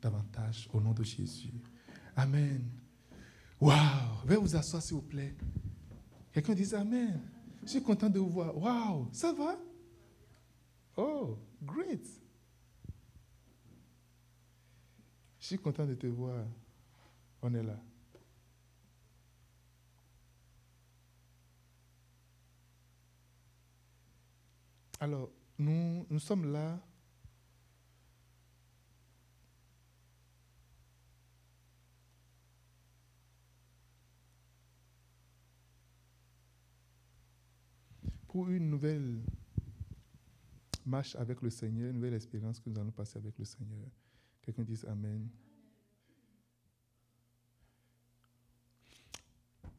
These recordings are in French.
davantage au nom de Jésus. Amen. Waouh! Veuillez vous asseoir, s'il vous plaît. Quelqu'un dit Amen. Je suis content de vous voir. Waouh! Ça va? Oh, great! Je suis content de te voir. On est là. Alors, nous sommes là une nouvelle marche avec le Seigneur, une nouvelle expérience que nous allons passer avec le Seigneur. Quelqu'un dise Amen.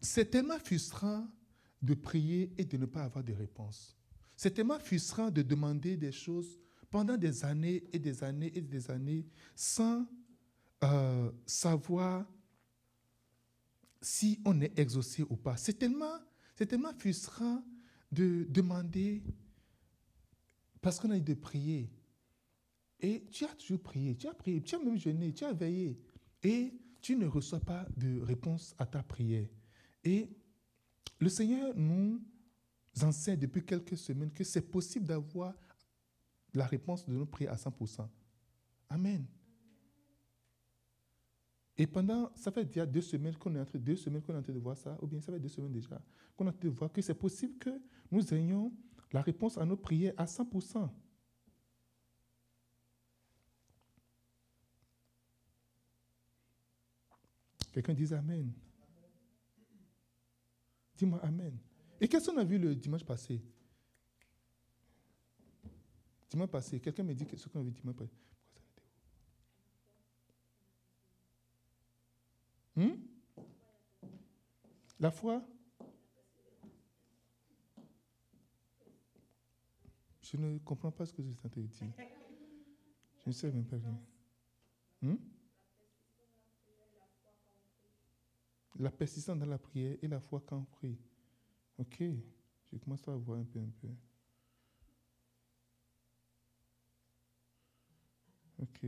C'est tellement frustrant de prier et de ne pas avoir de réponse. C'est tellement frustrant de demander des choses pendant des années et des années et des années sans euh, savoir si on est exaucé ou pas. C'est tellement, c'est tellement frustrant de demander parce qu'on a eu de prier. Et tu as toujours prié, tu as prié, tu as même jeûné, tu as veillé. Et tu ne reçois pas de réponse à ta prière. Et le Seigneur nous enseigne depuis quelques semaines que c'est possible d'avoir la réponse de nos prières à 100%. Amen. Et pendant, ça fait déjà deux semaines qu'on est en train, deux semaines qu'on est en train de voir ça, ou bien ça fait deux semaines déjà, qu'on est en train de voir que c'est possible que nous ayons la réponse à nos prières à 100%. Quelqu'un dit Amen. Dis-moi Amen. Et qu'est-ce qu'on a vu le dimanche passé? Dimanche passé, quelqu'un me dit ce qu'on a vu dimanche passé. Hmm? La foi? Je ne comprends pas ce que vous êtes en dire. Je ne sais même pas bien. Hmm? La persistance dans la prière et la foi quand on prie. Ok, je commence à voir un peu, un peu. Ok.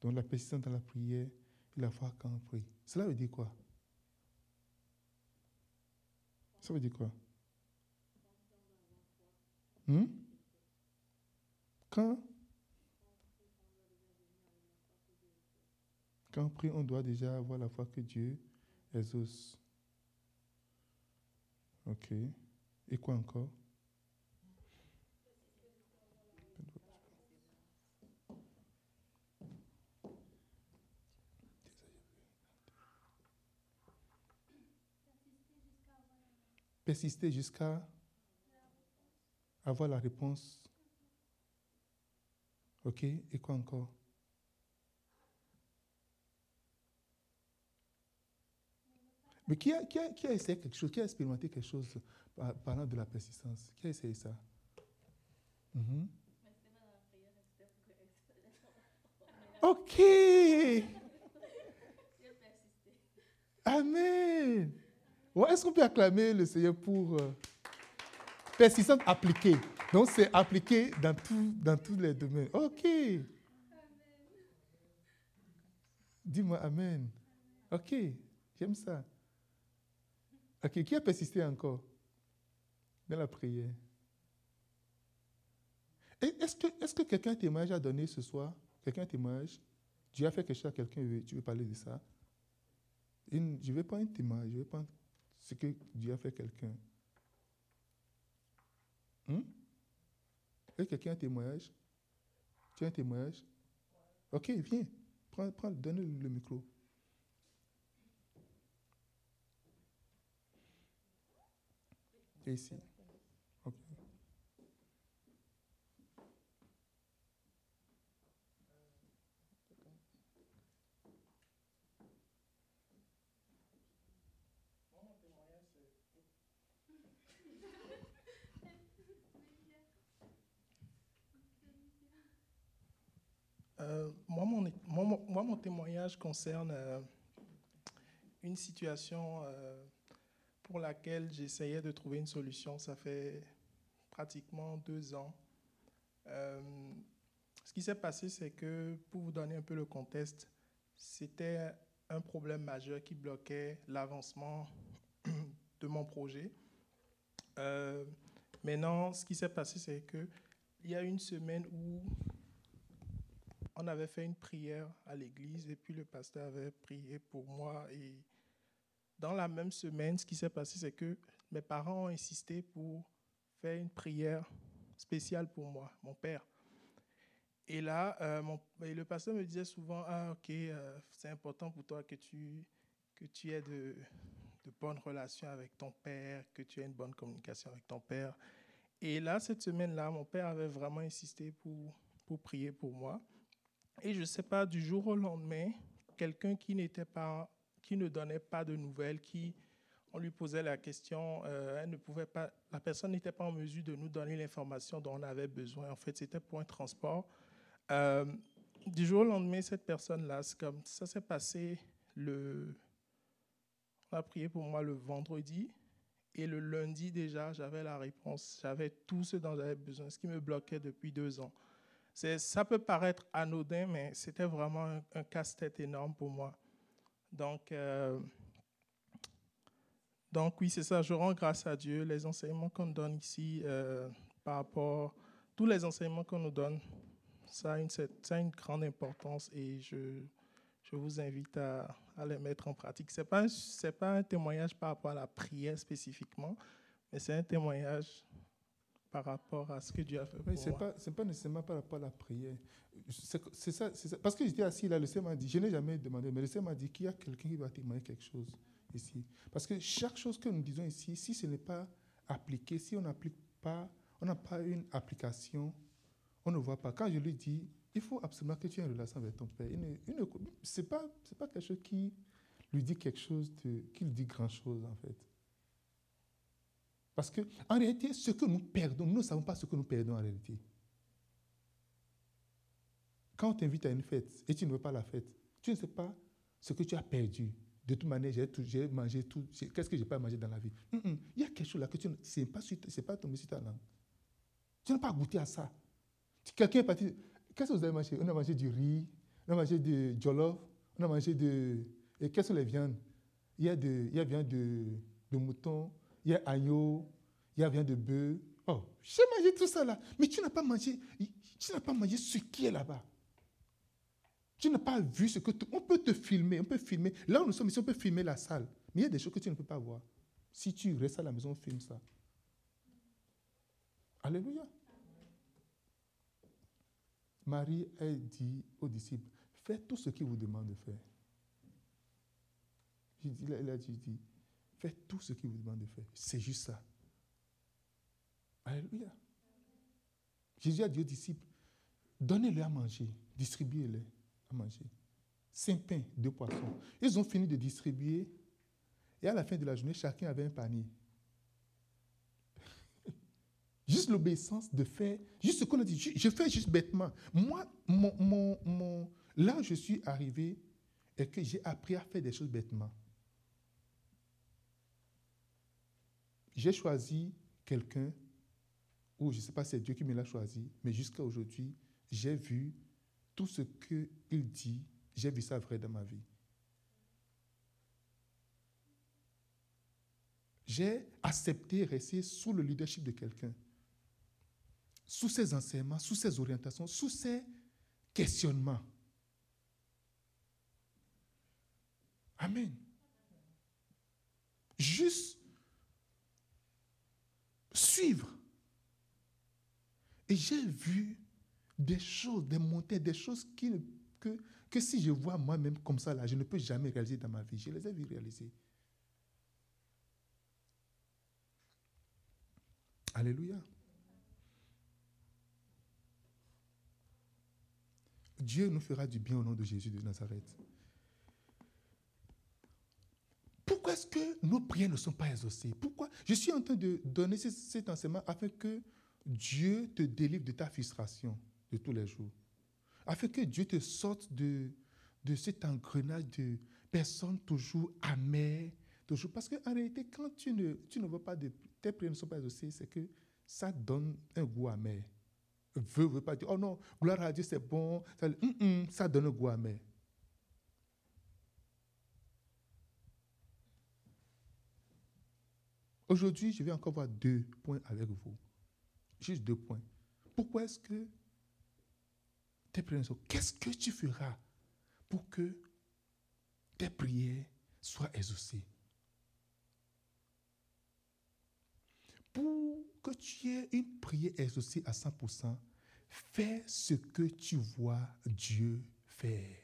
Donc la persistance dans la prière la foi quand on prie. Cela veut dire quoi? Ça veut dire quoi? Hmm? Quand? Quand on prie, on doit déjà avoir la foi que Dieu exauce. Ok. Et quoi encore? Persister jusqu'à avoir la réponse. Ok. Et quoi encore? Mais qui a, qui, a, qui a, essayé quelque chose, qui a expérimenté quelque chose parlant de la persistance? Qui a essayé ça? Mm -hmm. Ok. Amen. Est-ce qu'on peut acclamer le Seigneur pour euh, persistance appliquée? Donc, c'est appliqué dans, tout, dans tous les domaines. Ok. Dis-moi Amen. Ok. J'aime ça. Ok, qui a persisté encore dans la prière? Est-ce que, est que quelqu'un témoignage a donné ce soir? Quelqu'un témoignage Dieu a fait quelque chose à quelqu'un, tu veux parler de ça? Je ne veux pas un témoignage, je ce que Dieu a fait quelqu'un. Est-ce que quelqu'un a un témoignage? Tu as un témoignage? Ok, viens. Prends, prends, donne le micro. ici. Euh, moi, mon, moi, mon, témoignage concerne euh, une situation euh, pour laquelle j'essayais de trouver une solution. Ça fait pratiquement deux ans. Ce qui s'est passé, c'est que, pour vous donner un peu le contexte, c'était un problème majeur qui bloquait l'avancement de mon projet. Maintenant, ce qui s'est passé, c'est que il y a une semaine où on avait fait une prière à l'église et puis le pasteur avait prié pour moi. Et dans la même semaine, ce qui s'est passé, c'est que mes parents ont insisté pour faire une prière spéciale pour moi, mon père. Et là, euh, mon, le pasteur me disait souvent, ah ok, euh, c'est important pour toi que tu, que tu aies de, de, bonnes relations avec ton père, que tu aies une bonne communication avec ton père. Et là, cette semaine-là, mon père avait vraiment insisté pour, pour prier pour moi. Et je ne sais pas, du jour au lendemain, quelqu'un qui ne donnait pas de nouvelles, qui, on lui posait la question, euh, elle ne pouvait pas, la personne n'était pas en mesure de nous donner l'information dont on avait besoin. En fait, c'était pour un transport. Euh, du jour au lendemain, cette personne-là, ça s'est passé le. On a prié pour moi le vendredi. Et le lundi, déjà, j'avais la réponse. J'avais tout ce dont j'avais besoin, ce qui me bloquait depuis deux ans. Ça peut paraître anodin, mais c'était vraiment un, casse-tête énorme pour moi. Donc, euh, donc oui, c'est ça. Je rends grâce à Dieu. Les enseignements qu'on donne ici, euh, par rapport, tous les enseignements qu'on nous donne, ça a une, grande importance et je, je vous invite à, à, les mettre en pratique. Ce n'est pas, pas un témoignage par rapport à la prière spécifiquement, mais c'est un témoignage par rapport à ce que Dieu a fait. Ce n'est pas, pas nécessairement par rapport à la prière. C'est ça, ça, Parce que j'étais assis là, le Seigneur m'a dit, je n'ai jamais demandé, mais le Seigneur m'a dit qu'il y a quelqu'un qui va témoigner quelque chose ici. Parce que chaque chose que nous disons ici, si ce n'est pas appliqué, si on n'applique pas, on n'a pas une application on ne voit pas. Quand je lui dis, il faut absolument que tu aies une relation avec ton père, ce n'est pas, pas quelque chose qui lui dit quelque chose, de, qui lui dit grand-chose en fait. Parce que en réalité, ce que nous perdons, nous ne savons pas ce que nous perdons en réalité. Quand on t'invite à une fête et tu ne veux pas la fête, tu ne sais pas ce que tu as perdu. De toute manière, j'ai mangé tout. Qu'est-ce que je n'ai pas mangé dans la vie? Il y a quelque chose là que tu ne sais pas, c'est pas tombé sur ta langue. Tu n'as pas goûté à ça. Quelqu'un est parti. Qu'est-ce que vous avez mangé? On a mangé du riz, on a mangé du jollof, on a mangé de. Et quelles sont les viandes? Il y a de, il y a viande de, de mouton, il y a agneau, a viande de bœuf. Oh, j'ai mangé tout ça là. Mais tu n'as pas mangé, tu n'as pas mangé ce qui est là-bas. Tu n'as pas vu ce que tu, on peut te filmer, on peut filmer. Là où nous sommes ici, on peut filmer la salle. Mais il y a des choses que tu ne peux pas voir. Si tu restes à la maison, on filme ça. Alléluia. Marie a dit aux disciples, faites tout ce qu'il vous demande de faire. Il a dit, faites tout ce qu'il vous demande de faire. C'est juste ça. Alléluia. Jésus a dit aux disciples, donnez-le à manger, distribuez-le à manger. Cinq pains, deux poissons. Ils ont fini de distribuer et à la fin de la journée, chacun avait un panier. Juste l'obéissance de faire, juste ce qu'on a dit, je, fais juste bêtement. Moi, mon, mon, là où je suis arrivé et que j'ai appris à faire des choses bêtement. J'ai choisi quelqu'un, ou je ne sais pas si c'est Dieu qui me l'a choisi, mais jusqu'à aujourd'hui, j'ai vu tout ce qu'il dit, j'ai vu ça vrai dans ma vie. J'ai accepté rester sous le leadership de quelqu'un sous ces enseignements, sous ces orientations, sous ces questionnements. Amen. Juste suivre. Et j'ai vu des choses, des montées, des choses qui, que, que si je vois moi-même comme ça, là, je ne peux jamais réaliser dans ma vie. Je les ai vues réaliser. Alléluia. Dieu nous fera du bien au nom de Jésus de Nazareth. Pourquoi est-ce que nos prières ne sont pas exaucées? Pourquoi? Je suis en train de donner cet enseignement afin que Dieu te délivre de ta frustration de tous les jours. Afin que Dieu te sorte de, de cet engrenage de personnes toujours amères. Toujours. Parce qu'en réalité, quand tu ne, tu ne vois pas de, tes prières ne sont pas exaucées, c'est que ça donne un goût amer. veut, veut pas dire, oh non, gloire à Dieu, c'est bon. Ça, donne goût amer. Aujourd'hui, je vais encore voir deux points avec vous. Juste deux points. Pourquoi est-ce que tes prières Qu'est-ce que tu feras pour que tes prières soient exaucées? Pour que tu aies une prière exaucée à 100%, fais ce que tu vois Dieu faire.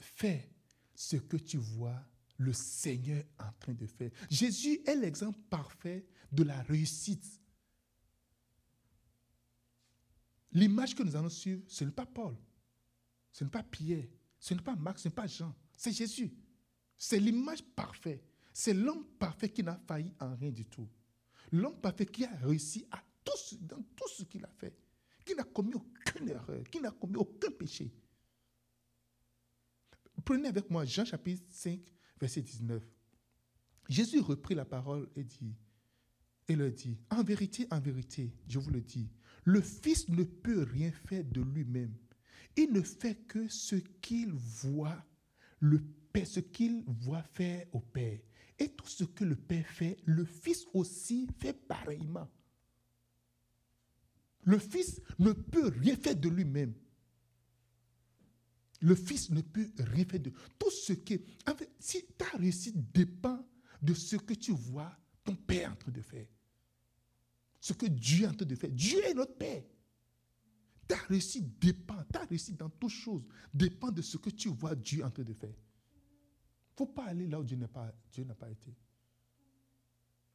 Fais ce que tu vois le Seigneur en train de faire. Jésus est l'exemple parfait de la réussite. L'image que nous allons suivre, ce n'est pas Paul, ce n'est pas Pierre, ce n'est pas Marc, ce n'est pas Jean, c'est Jésus. C'est l'image parfaite. C'est l'homme parfait qui n'a failli en rien du tout. L'homme parfait qui a réussi à tout, dans tout ce qu'il a fait, qui n'a commis aucune erreur, qui n'a commis aucun péché. Prenez avec moi Jean chapitre 5, verset 19. Jésus reprit la parole et dit, et leur dit, en vérité, en vérité, je vous le dis, le Fils ne peut rien faire de lui-même. Il ne fait que ce qu'il voit, le ce qu'il voit faire au Père. Et tout ce que le Père fait, le Fils aussi fait pareillement. Le Fils ne peut rien faire de lui-même. Le Fils ne peut rien faire de tout ce qui. En fait, si ta réussite dépend de ce que tu vois ton Père en train de faire, ce que Dieu est en train de faire, Dieu est notre Père. Ta réussite dépend, ta réussite dans toutes choses dépend de ce que tu vois Dieu en train de faire. Il ne faut pas aller là où Dieu n'a pas, pas été.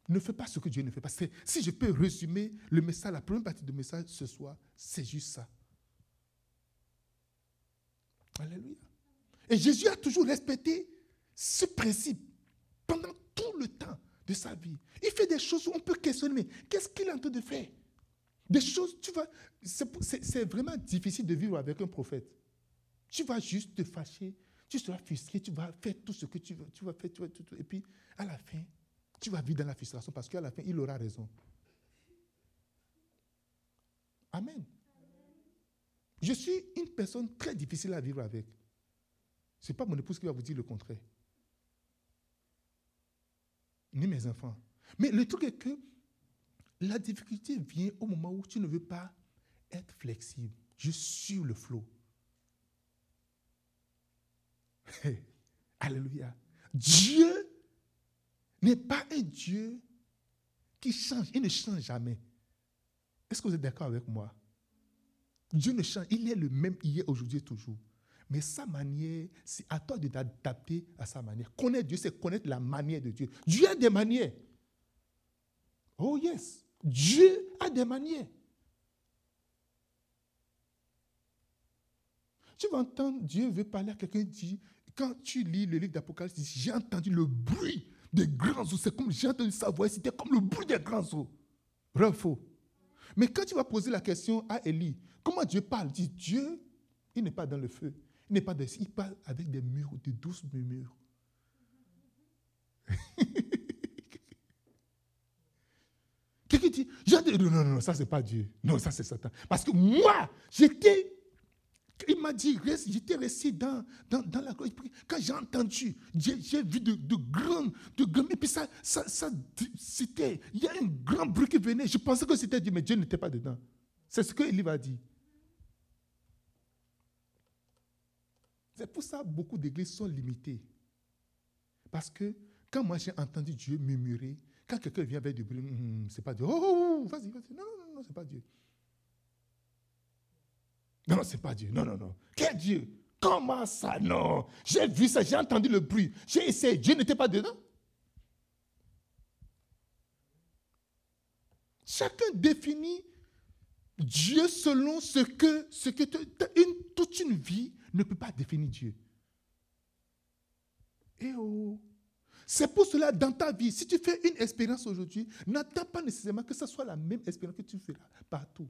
Ne fais pas ce que Dieu ne fait pas. Si je peux résumer le message, la première partie du message ce soir, c'est juste ça. Alléluia. Et Jésus a toujours respecté ce principe pendant tout le temps de sa vie. Il fait des choses où on peut questionner, mais qu'est-ce qu'il est en train de faire? Des choses, tu vois, c'est vraiment difficile de vivre avec un prophète. Tu vas juste te fâcher, tu seras frustré, tu vas faire tout ce que tu veux, tu vas faire, tu vas tout, tout. Et puis, à la fin, tu vas vivre dans la frustration parce qu'à la fin, il aura raison. Amen. Je suis une personne très difficile à vivre avec. Ce n'est pas mon épouse qui va vous dire le contraire. Ni mes enfants. Mais le truc est que la difficulté vient au moment où tu ne veux pas être flexible. Je suis le flot. Alléluia. Dieu n'est pas un Dieu qui change. Il ne change jamais. Est-ce que vous êtes d'accord avec moi? Dieu ne change. Il est le même hier, aujourd'hui, toujours. Mais sa manière, c'est à toi de t'adapter à sa manière. Connaître Dieu, c'est connaître la manière de Dieu. Dieu a des manières. Oh yes. Dieu a des manières. Tu vas entendre, Dieu veut parler à quelqu'un, dit, quand tu lis le livre d'Apocalypse, j'ai entendu le bruit des grands eaux. C'est comme, j'ai entendu sa voix, c'était comme le bruit des grands eaux. Vrai. Mais quand tu vas poser la question à Élie, Comment Dieu parle? Dieu, il n'est pas dans le feu. Il n'est pas dans, il parle avec des murs, de douces murmures. Quelqu'un dit, non, non, non, ça c'est pas Dieu. Non, ça c'est Satan. Parce que moi, j'étais, il m'a dit, j'étais resté dans, dans, dans la Quand j'ai entendu, j'ai vu de, de grands, de grands, et puis ça, ça, ça c'était, il y a un grand bruit qui venait. Je pensais que c'était Dieu, mais Dieu n'était pas dedans. C'est ce que Élie va dire. C'est pour ça que beaucoup d'églises sont limitées. Parce que quand moi j'ai entendu Dieu murmurer, quand quelqu'un vient avec du bruit, hum, c'est pas Dieu. Oh, oh, oh vas-y, vas-y. Non, non, non, c'est pas Dieu. Non, non, c'est pas Dieu. Non, non, non. Quel Dieu? Comment ça Non? J'ai vu ça, j'ai entendu le bruit. J'ai essayé. Dieu n'était pas dedans. Chacun définit Dieu selon ce que, ce que toute une vie ne peut pas définir Dieu. Et eh oh. C'est pour cela, dans ta vie, si tu fais une expérience aujourd'hui, n'attends pas nécessairement que ce soit la même expérience que tu feras partout.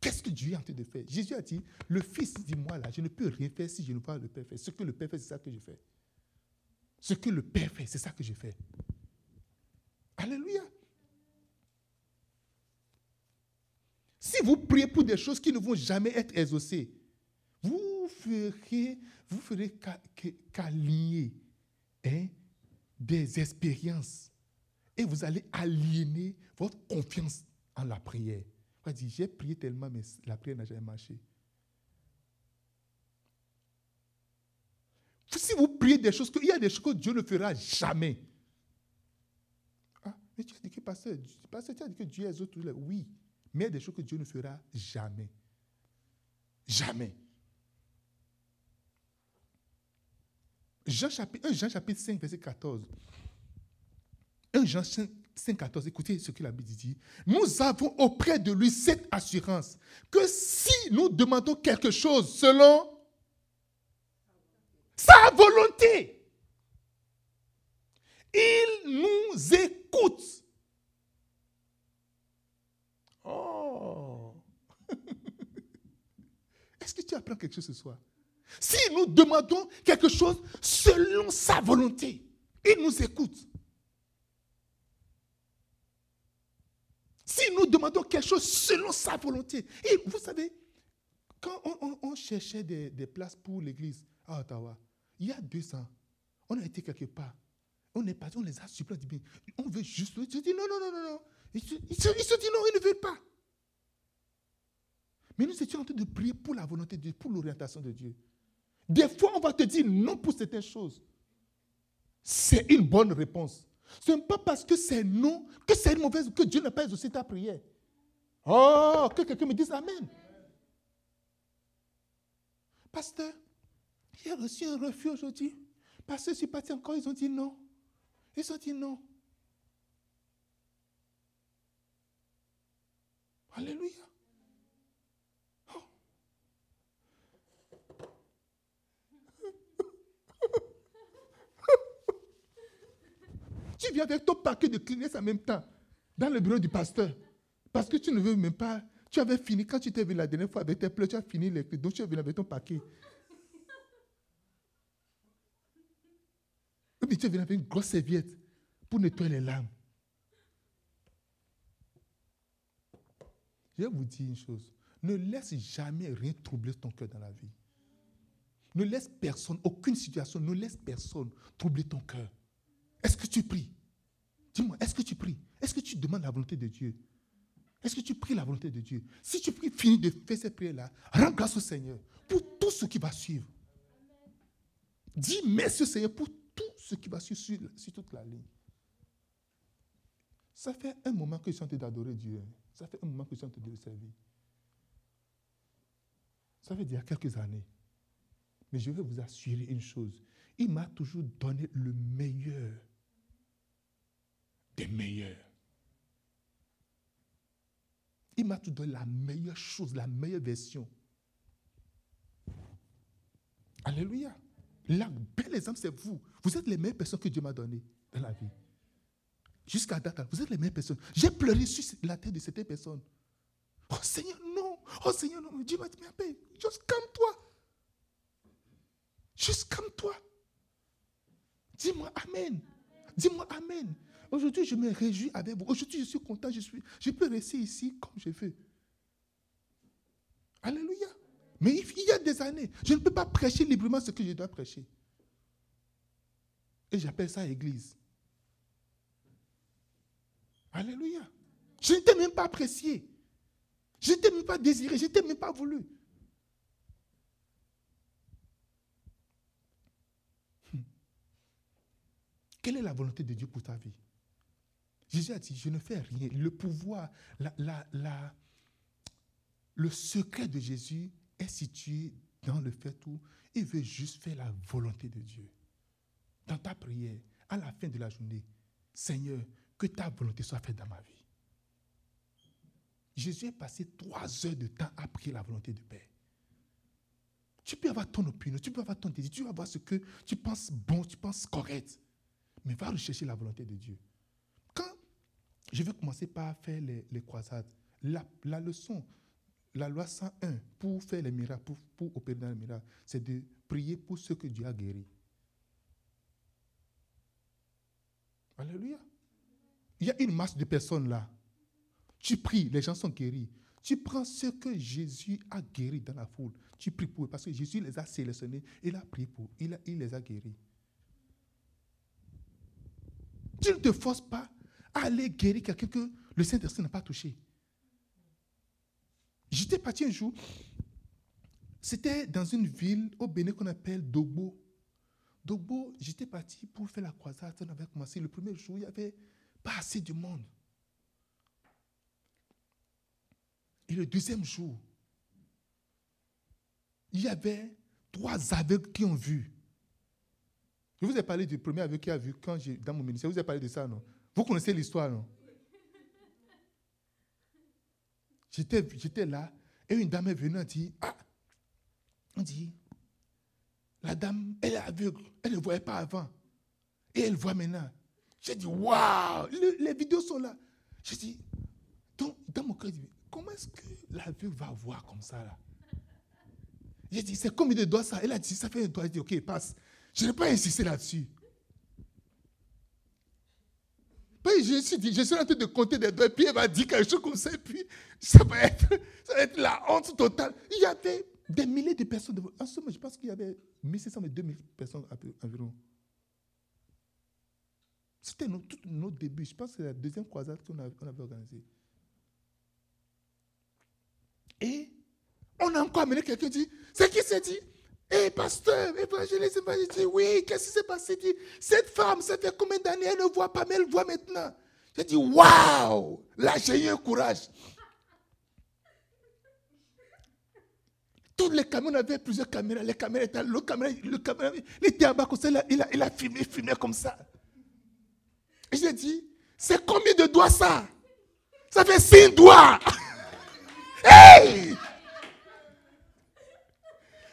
Qu'est-ce que Dieu est en train de faire? Jésus a dit, le Fils dit, moi là, je ne peux rien faire si je ne vois le Père faire. Ce que le Père fait, c'est ça que je fais. Ce que le Père fait, c'est ça que je fais. Alléluia. Si vous priez pour des choses qui ne vont jamais être exaucées, vous ferez, vous ferez qu'aligner hein, des expériences et vous allez aliéner votre confiance en la prière. Dit, j'ai prié tellement, mais la prière n'a jamais marché. Si vous priez des choses, il y a des choses que Dieu ne fera jamais. Ah, mais tu as dit que tu as dit que Dieu est autre. Oui, mais il y a des choses que Dieu ne fera jamais. Jamais. Jean chapitre, 1 Jean chapitre 5, verset 14. 1 Jean 5, 14, écoutez ce que la Bible dit. Nous avons auprès de lui cette assurance que si nous demandons quelque chose selon sa volonté, il nous écoute. Oh! Est-ce que tu apprends quelque chose ce soir? Si nous demandons quelque chose selon sa volonté, il nous écoute. Si nous demandons quelque chose selon sa volonté, et vous savez, quand on, cherchait des, places pour l'église à Ottawa, il y a deux ans, on a été quelque part. On est parti, on les a suppliés. On veut juste. Ils se disent non, non, non, non, non. Ils se, ils non, ils ne veulent pas. Mais nous étions en train de prier pour la volonté de Dieu, pour l'orientation de Dieu. Des fois, on va te dire non pour certaines choses. C'est une bonne réponse. Ce n'est pas parce que c'est non que c'est une mauvaise, que Dieu n'a pas exaucé ta prière. Oh, que quelqu'un me dise Amen. Pasteur, a reçu un refus aujourd'hui. Parce que je suis parti encore, ils ont dit non. Ils ont dit non. Alléluia. Tu viens avec ton paquet de Kleenex en même temps dans le bureau du pasteur. Parce que tu ne veux même pas. Tu avais fini, quand tu t'es venu la dernière fois avec tes pleurs, tu as fini les Donc tu es venu avec ton paquet. Et puis tu es venu avec une grosse serviette pour nettoyer les larmes. Je vais vous dire une chose. Ne laisse jamais rien troubler ton cœur dans la vie. Ne laisse personne, aucune situation, ne laisse personne troubler ton cœur. Est-ce que tu pries? Dis-moi, est-ce que tu pries? Est-ce que tu demandes la volonté de Dieu? Est-ce que tu pries la volonté de Dieu? Si tu pries, finis de faire cette prière-là, rends grâce au Seigneur pour tout ce qui va suivre. Dis merci au Seigneur pour tout ce qui va suivre sur, toute la ligne. Ça fait un moment que je suis en train d'adorer Dieu. Hein. Ça fait un moment que je suis en train de le servir. Ça fait déjà quelques années. Mais je vais vous assurer une chose. Il m'a toujours donné le meilleur des meilleurs. Il m'a tout donné la meilleure chose, la meilleure version. Alléluia. La bel exemple, c'est vous. Vous êtes les meilleures personnes que Dieu m'a données dans la vie. Jusqu'à date, vous êtes les meilleures personnes. J'ai pleuré sur la tête de cette personne. Oh Seigneur, non. Oh Seigneur, non. Dieu m'a dit, mais juste calme-toi. Juste calme-toi. Dis-moi Amen. Dis-moi Amen. Aujourd'hui, je me réjouis avec vous. Aujourd'hui, je suis content. Je, suis, je peux rester ici comme je veux. Alléluia. Mais il y a des années, je ne peux pas prêcher librement ce que je dois prêcher. Et j'appelle ça église. Alléluia. Je ne t'ai même pas apprécié. Je ne t'ai même pas désiré. Je ne t'ai même pas voulu. Hmm. Quelle est la volonté de Dieu pour ta vie? Jésus a dit, je ne fais rien. Le pouvoir, la, le secret de Jésus est situé dans le fait où il veut juste faire la volonté de Dieu. Dans ta prière, à la fin de la journée, Seigneur, que ta volonté soit faite dans ma vie. Jésus est passé trois heures de temps à prier la volonté du Père. Tu peux avoir ton opinion, tu peux avoir ton désir, tu peux avoir ce que tu penses bon, tu penses correct, mais va rechercher la volonté de Dieu. Je vais commencer par faire les, croisades. La, leçon, la loi 101 pour faire les miracles, pour, opérer dans les miracles, c'est de prier pour ceux que Dieu a guéris. Alléluia. Il y a une masse de personnes là. Tu pries, les gens sont guéris. Tu prends ce que Jésus a guéri dans la foule. Tu pries pour eux parce que Jésus les a sélectionnés. Il a prié pour eux. Il, il les a guéris. Tu ne te forces pas aller guérir quelqu'un que le Saint-Esprit n'a pas touché. J'étais parti un jour, c'était dans une ville au Bénin qu'on appelle Dogbo. Dogbo, j'étais parti pour faire la croisade. On avait commencé le premier jour, il n'y avait pas assez de monde. Et le deuxième jour, il y avait trois aveugles qui ont vu. Je vous ai parlé du premier aveugle qui a vu quand dans mon ministère. Je vous ai parlé de ça, non? Vous connaissez l'histoire, non? J'étais là et une dame est venue et dit Ah, on dit, la dame, elle est aveugle, elle ne voyait pas avant. Et elle voit maintenant. J'ai dit Waouh Les vidéos sont là. J'ai dit donc, Dans mon cœur, comment est-ce que l'aveugle va voir comme ça là? J'ai dit C'est combien de doigts ça Elle a dit Ça fait un doigt. J'ai dit Ok, passe. Je n'ai pas insisté là-dessus. Je suis, je suis en train de compter des doigts, puis elle m'a dit quelque chose comme ça, et puis ça va être, ça va être la honte totale. Il y avait des milliers de personnes. En ce moment, je pense qu'il y avait 1600 mais 2000 personnes environ. C'était notre, tout notre début. Je pense que c'est la deuxième croisade qu'on avait organisée. Et on a encore amené quelqu'un qui dit, c'est qui s'est dit? Hé, pasteur, évangéliste, évangéliste, oui, qu'est-ce qui s'est passé? Dit, Cette femme, ça fait combien d'années elle ne voit pas, mais elle voit maintenant. J'ai dit, waouh, là j'ai eu un courage. Tous les caméras, on avait plusieurs caméras. Les caméras étaient le caméra, le caméra, il était en bas comme ça, il a, il a, filmé, filmé comme ça. Et j'ai dit, c'est combien de doigts ça? Ça fait six doigts. hey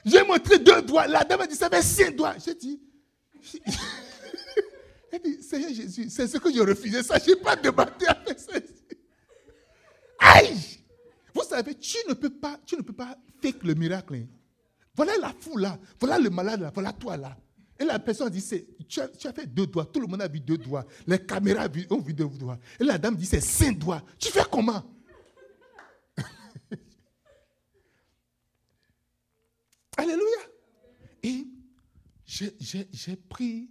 j'ai montré deux doigts. La dame a dit, ça fait cinq doigts. J'ai dit, elle dit, Seigneur Jésus, c'est ce que j'ai refusé. Ça, je n'ai pas débattu avec ça. Aïe! Vous savez, tu ne peux pas, tu ne peux pas faire le miracle. Hein. Voilà la foule là, voilà le malade là, voilà toi là. Et la personne dit, tu as, tu as, fait deux doigts, tout le monde a vu deux doigts, les caméras ont vu deux doigts. Et la dame dit, c'est cinq doigts. Tu fais comment? Alléluia. Et j'ai pris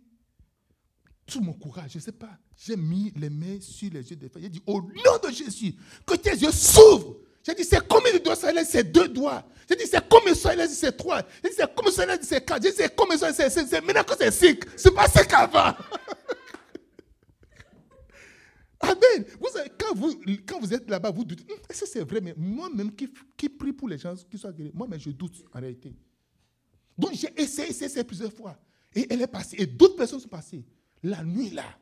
tout mon courage, je ne sais pas. J'ai mis les mains sur les yeux des femmes. J'ai dit, au nom de Jésus, que tes yeux s'ouvrent. J'ai dit, c'est combien de doigts ça laisse C'est deux doigts. J'ai dit, c'est combien ça laisse C'est trois. J'ai dit, c'est combien ça laisse C'est quatre. J'ai dit, c'est combien ça laisse maintenant que c'est cinq. C'est pas cinq avant. Amen. Vous quand vous, quand vous êtes là-bas, vous doutez, est-ce que c'est vrai? Mais moi-même qui, qui prie pour les gens qui soient guéris, moi-même je doute en réalité. Donc j'ai essayé, essayé, plusieurs fois. Et elle est passée. Et d'autres personnes sont passées. La nuit là.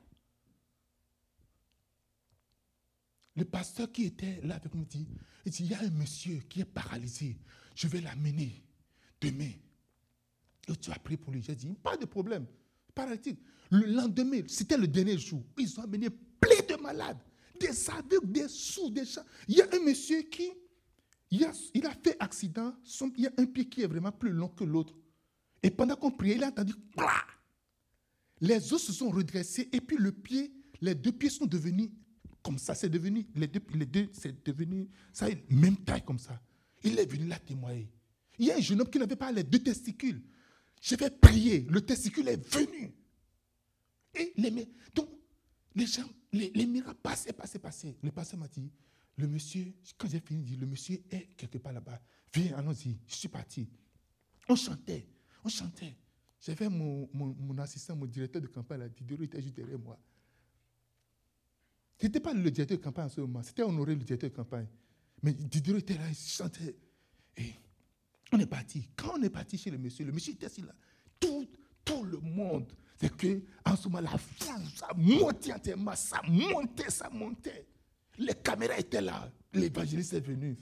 Le pasteur qui était là avec nous dit, il dit, il y a un monsieur qui est paralysé. Je vais l'amener demain. Et tu as pris pour lui. J'ai dit, pas de problème. Paralytique. Le lendemain, c'était le dernier jour. Ils ont amené plein de malades. Des aveugles, des sourds, des chats. Il y a un monsieur qui, il a, il a fait accident. il y a un pied qui est vraiment plus long que l'autre. Et pendant qu'on priait, il a entendu Les os se sont redressés et puis le pied, les deux pieds sont devenus comme ça. C'est devenu, les deux, les deux c'est devenu, ça, même taille comme ça. Il est venu là témoigner. Il y a un jeune homme qui n'avait pas les deux testicules. Je vais prier, le testicule est venu. Et les, donc, les gens, les, les miracles passaient, passaient, passaient. Le pasteur m'a dit, le monsieur, quand j'ai fini, dit, le monsieur est quelque part là-bas. Viens, allons-y. Je suis parti. On chantait. On chantait. J'avais mon, mon, assistant, mon directeur de campagne, Didier, était juste derrière moi. Ce n'était pas le directeur de campagne en ce moment, c'était Honoré, le directeur de campagne. Mais Didier était là, il chantait. Et on est parti. Quand on est parti chez le monsieur, le monsieur était assis là. Tout, tout le monde. C'est que, en ce moment, la foule, ça montait entièrement, ça montait, ça montait. Les caméras étaient là. L'évangéliste est venu.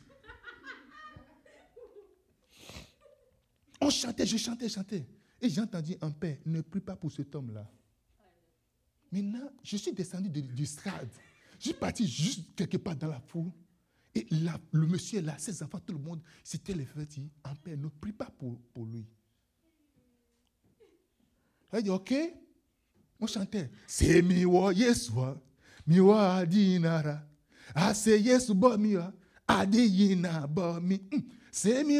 On chantait, je chantais, je chantais. Et j'ai entendu un père, ne prie pas pour cet homme-là. Maintenant, je suis descendu du stade. Je suis parti juste quelque part dans la foule. Et le monsieur là, ses enfants, tout le monde, c'était le fait dit, un père, ne prie pas pour, pour lui. Il dit, ok. On chantait. C'est miwa yeswa, miwa dinara. Aseye subomi, adeyina bomi.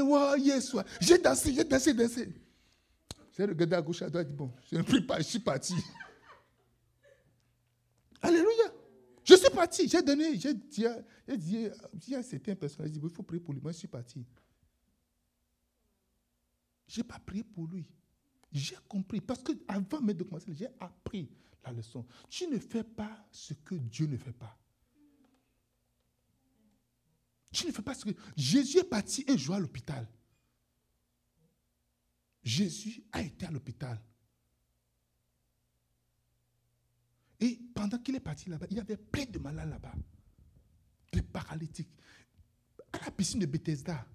Wo yeswa. J'ai dansé, j'ai dansé, dansé. J'ai regardé à gauche, à droite, bon, je ne prie pas, je suis parti. Alléluia. Je suis parti, j'ai donné, j'ai dit, dit, dit à j'ai dit, il faut prier pour lui. Moi, je suis parti. Je n'ai pas prié pour lui. J'ai compris. Parce que avant même de commencer, j'ai appris la leçon. Tu ne fais pas ce que Dieu ne fait pas. Tu ne fais pas ce que. Jésus est parti un jour à l'hôpital. Jésus a été à l'hôpital. Et pendant qu'il est parti là-bas, il y avait plein de malades là-bas. Des paralytiques. À la piscine de Bethesda,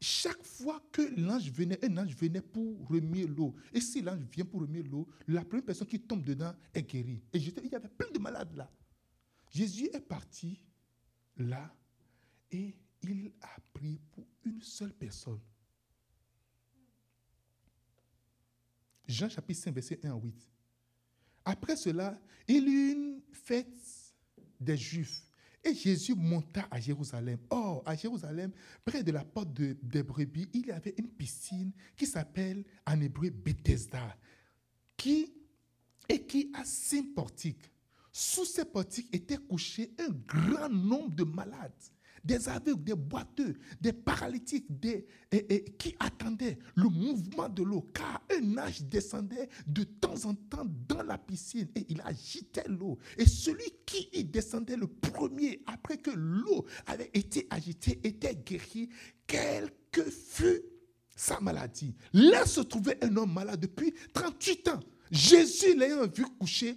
chaque fois que l'ange venait, un ange venait pour remuer l'eau. Et si l'ange vient pour remuer l'eau, la première personne qui tombe dedans est guérie. Et il y avait plein de malades là. Jésus est parti là et il a prié pour une seule personne. Jean chapitre 5, verset 1 à 8. Après cela, il y eut une fête des Juifs. Et Jésus monta à Jérusalem. Or, à Jérusalem, près de la porte de, des brebis, il y avait une piscine qui s'appelle en hébreu Bethesda, qui, et qui a cinq portiques. Sous ces portiques étaient couchés un grand nombre de malades des aveugles, des boiteux, des paralytiques, des, qui attendaient le mouvement de l'eau, car un âge descendait de temps en temps dans la piscine et il agitait l'eau. Et celui qui y descendait le premier, après que l'eau avait été agitée, était guéri, quelle que fût sa maladie. Là se trouvait un homme malade depuis 38 ans. Jésus l'ayant vu coucher,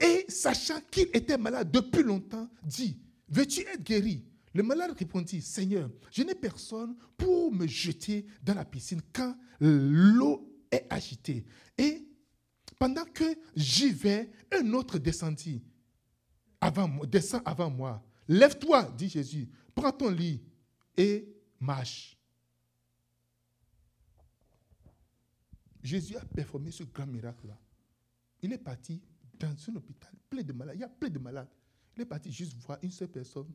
et sachant qu'il était malade depuis longtemps, dit, Veux-tu être guéri? Le malade répondit, Seigneur, je n'ai personne pour me jeter dans la piscine quand l'eau est agitée. Et pendant que j'y vais, un autre descendit avant descend avant moi. Lève-toi, dit Jésus, prends ton lit et marche. Jésus a performé ce grand miracle-là. Il est parti dans un hôpital plein de malades. Il y a plein de malades. Il est parti juste voir une seule personne.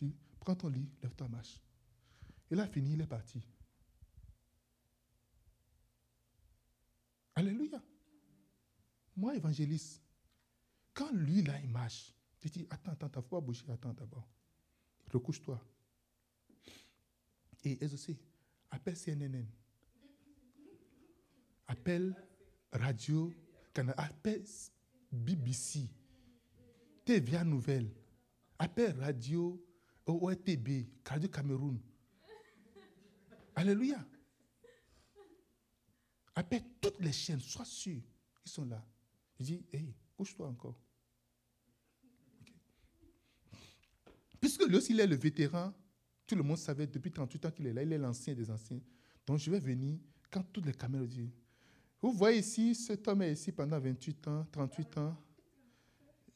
Il dit, prends ton lit, lève-toi, marche. Il a fini, il est parti. Alléluia. Moi, évangéliste, quand lui, là, il marche, je dis, attends, attends, t'as pas bouger, attends d'abord. Recouche-toi. Et aussi, appelle CNN. Appelle Radio Canada. Appelle BBC. TVA Nouvelle, appelle Radio OETB, Radio Cameroun. Alléluia. Appelle toutes les chaînes, sois sûr, ils sont là. Il dit, hey, couche-toi encore. Puisque lui aussi, il est le vétéran, tout le monde savait depuis 38 ans qu'il est là, il est l'ancien des anciens. Donc je vais venir quand toutes les caméras disent, vous voyez ici, cet homme est ici pendant 28 ans, 38 ans,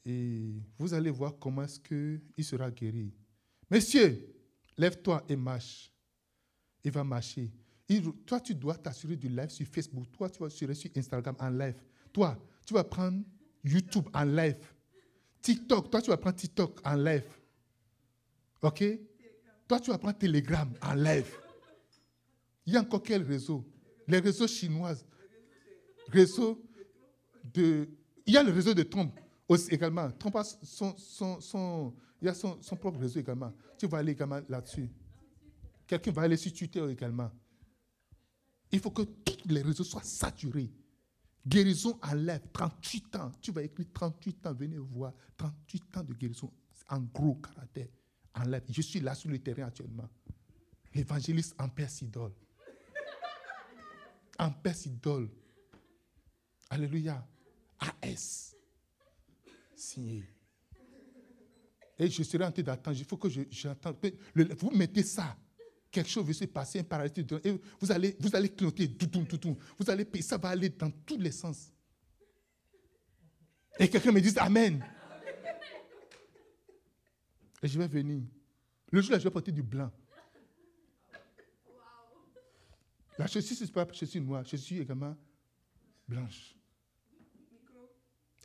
et vous allez voir comment est-ce qu'il sera guéri. Monsieur, lève-toi et marche. Il va marcher. toi, tu dois t'assurer du live sur Facebook. Toi, tu vas assurer sur Instagram en live. Toi, tu vas prendre YouTube en live. TikTok, toi, tu vas prendre TikTok en live. OK? Toi, tu vas prendre Telegram en live. Il y a encore quel réseau? Les réseaux chinois. Réseau de... Il y a le réseau de Trump aussi également, son, son, son, il a son, son, propre réseau également. Tu vas aller également là-dessus. Quelqu'un va aller sur Twitter également. Il faut que tous les réseaux soient saturés. Guérison en live, 38 ans. Tu vas écrire 38 ans, venez voir. 38 ans de guérison en gros caractère, en live. Je suis là sur le terrain actuellement. L'évangéliste en Persidol. En Persidol. Alléluia. AS signé. Et je serai en train d'attendre. Il faut que j'attende. Vous mettez ça. Quelque chose veut se passer, un paralytique. Et vous allez, vous allez clignoter. Tout, tout, Vous allez Ça va aller dans tous les sens. Et quelqu'un me dit Amen. Et je vais venir. Le jour-là, je vais porter du blanc. La chaussure, ce n'est pas chaussure noire. Chaussure également blanche.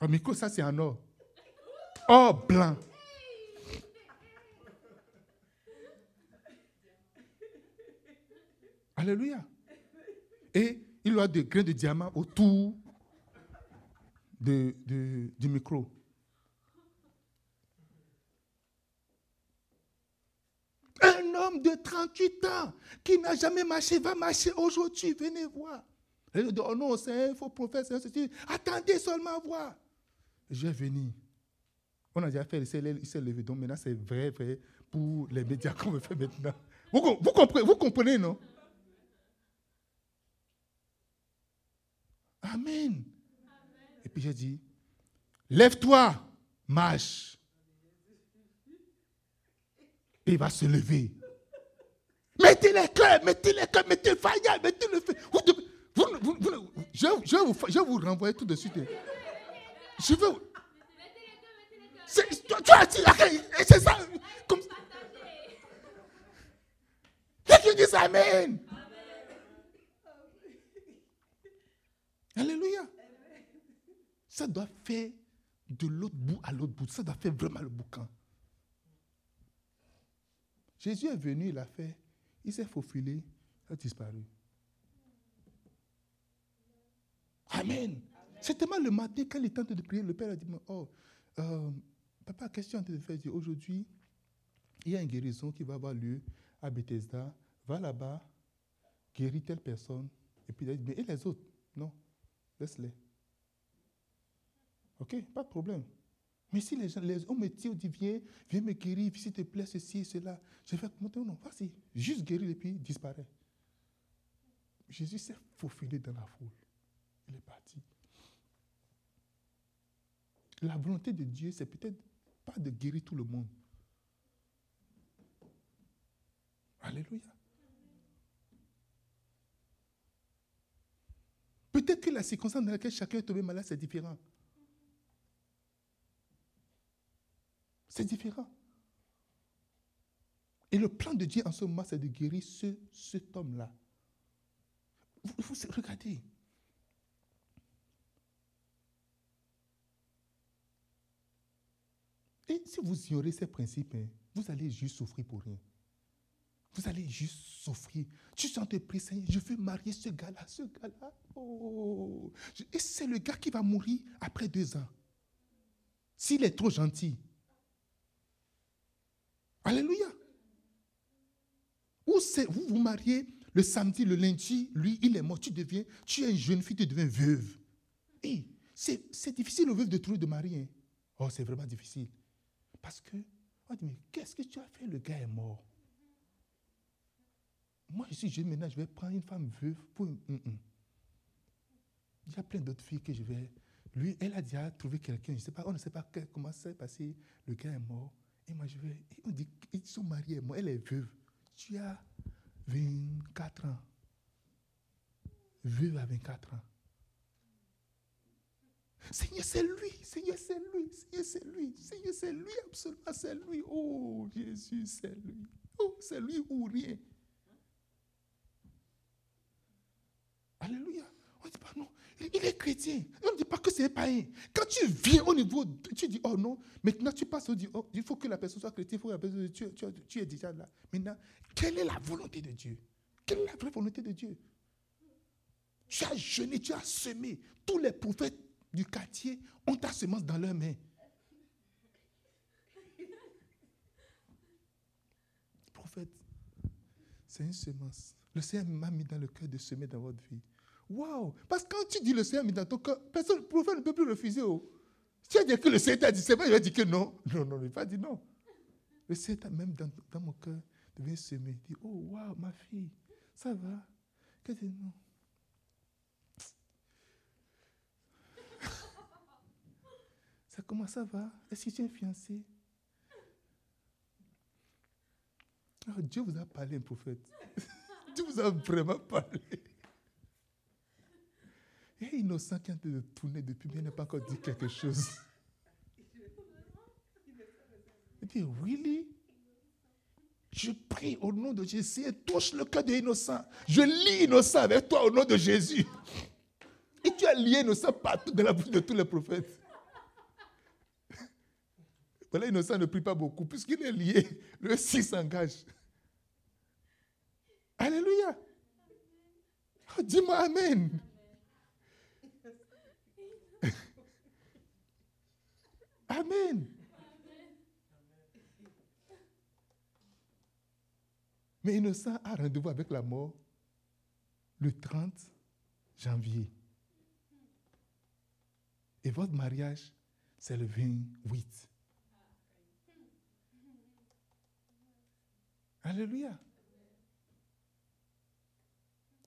Au micro, ça c'est en or. Or blanc. Alléluia. Et il y a des grains de diamant autour de, du micro. Un homme de 38 ans qui n'a jamais marché va marcher aujourd'hui. Venez voir. Et oh non, c'est un faux prophète. Attendez seulement voir. Je vais venir. On a déjà fait, il s'est levé. Donc maintenant, c'est vrai, vrai pour les médias qu'on me fait maintenant. Vous, com- vous comprenez, vous comprenez, non? Amen. Et puis j'ai dit, lève-toi, marche. Et il va se lever. Mettez les cœurs, mettez les cœurs, mettez le faillard, mettez le feu. Vous vous- vous- vous- je, je vous, je vais vous renvoyer tout de suite. Je veux. Tu as dit, et c'est ça. Comme, tu dis Amen? Alléluia. Ça doit faire de l'autre bout à l'autre bout. Ça doit faire vraiment le boucan. Jésus est venu, il a fait, il s'est faufilé, il a disparu. Amen. C'est tellement le matin, quand il temps de prier, le Père a dit, oh, euh, papa, qu'est-ce que tu de faire Aujourd'hui, il y a une guérison qui va avoir lieu à Bethesda. Va là-bas, guéris telle personne. Et puis mais et les autres? Non, laisse-les. Ok, pas de problème. Mais si les gens, les, on me dit, on dit, viens, viens me guérir, s'il te plaît, ceci, cela. Je vais monter, non, vas-y, juste guérir et puis disparaît. Jésus s'est faufilé dans la foule. Il est parti. La volonté de Dieu, c'est peut-être de guérir tout le monde. Alléluia. Peut-être que la circonstance dans laquelle chacun est tombé malade, c'est différent. C'est différent. Et le plan de Dieu en ce moment, c'est de guérir ce, cet homme-là. Vous, vous regardez. Et si vous ignorez ces principes, hein, vous allez juste souffrir pour rien. Vous allez juste souffrir. Tu sens te prier, Seigneur, je veux marier ce gars-là, ce gars-là. Oh. Et c'est le gars qui va mourir après deux ans. S'il est trop gentil. Alléluia. Vous vous mariez le samedi, le lundi, lui, il est mort, tu deviens, tu es une jeune fille, tu deviens veuve. C'est difficile aux veuves de trouver de mari. hein. Oh, c'est vraiment difficile. Parce que, on dit, mais qu'est-ce que tu as fait? Le gars est mort. Moi, je suis jeune maintenant, je vais prendre une femme veuve pour. une- hum, hum. Il y a plein d'autres filles que je vais. Lui, elle a déjà trouvé quelqu'un, je sais pas, on ne sait pas comment ça s'est passé. Le gars est mort. Et moi, je vais. on dit qu'ils sont mariés, moi, elle est veuve. Tu as 24 ans. Veuve à 24 ans. Seigneur, c'est lui. Seigneur, c'est lui. Seigneur, c'est lui. Seigneur, c'est lui. Absolument, c'est lui. Oh, Jésus, c'est lui. Oh, c'est lui ou rien. Alléluia. On ne dit pas non. Il est chrétien. On ne dit pas que c'est païen. Quand tu viens au niveau, tu dis, oh non, maintenant tu passes au dit, oh, il faut que la personne soit chrétienne, il faut que la personne, tu, tu- tu es déjà là. Maintenant, quelle est la volonté de Dieu? Quelle est la vraie volonté de Dieu? Tu as jeûné, tu as semé. Tous les prophètes du quartier ont ta semence dans leurs mains. Prophète, c'est une semence. Le Seigneur m'a mis dans le cœur de semer dans votre vie. Waouh! Parce que quand tu dis le Seigneur mis dans ton cœur, personne, le prophète ne peut plus refuser. Oh. Tu as dit que le Seigneur t'a dit c'est vrai, il va dire que non. Non, non, il va pas dire non. Le Seigneur t'a même dans, dans mon cœur devient semer. Il dit, oh waouh, ma fille, ça va? Que tu non. Comment ça va? Est-ce que tu es fiancé? Ah, Dieu vous a parlé, un prophète. Dieu vous a vraiment parlé. A innocent qui est en train de tourner depuis, mais il n'a pas encore dit quelque chose. Il dit, really? Je prie au nom de Jésus et touche le cœur de innocent. Je lis innocent avec toi au nom de Jésus. Et tu as lié innocent partout dans la bouche de tous les prophètes. Voilà, innocent ne prie pas beaucoup. Puisqu'il est lié, le 6 s'engage. Alléluia. Oh, dis-moi Amen. Amen. Mais Innocent a rendez-vous avec la mort le 30 janvier. Et votre mariage, c'est le 28. Alléluia.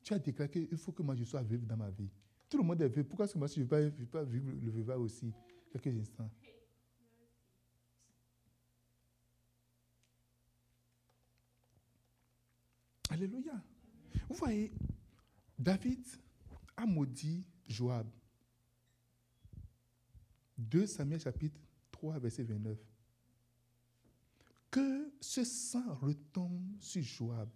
Tu as déclaré qu'il faut que moi je sois vivre dans ma vie. Tout le monde est vivre. Pourquoi est-ce que moi je ne vais pas, vivre le vivre aussi quelques instants? Alléluia. Vous voyez, David a maudit Joab. 2 Samuel chapitre 3, verset 29. Que ce sang retombe sur Joab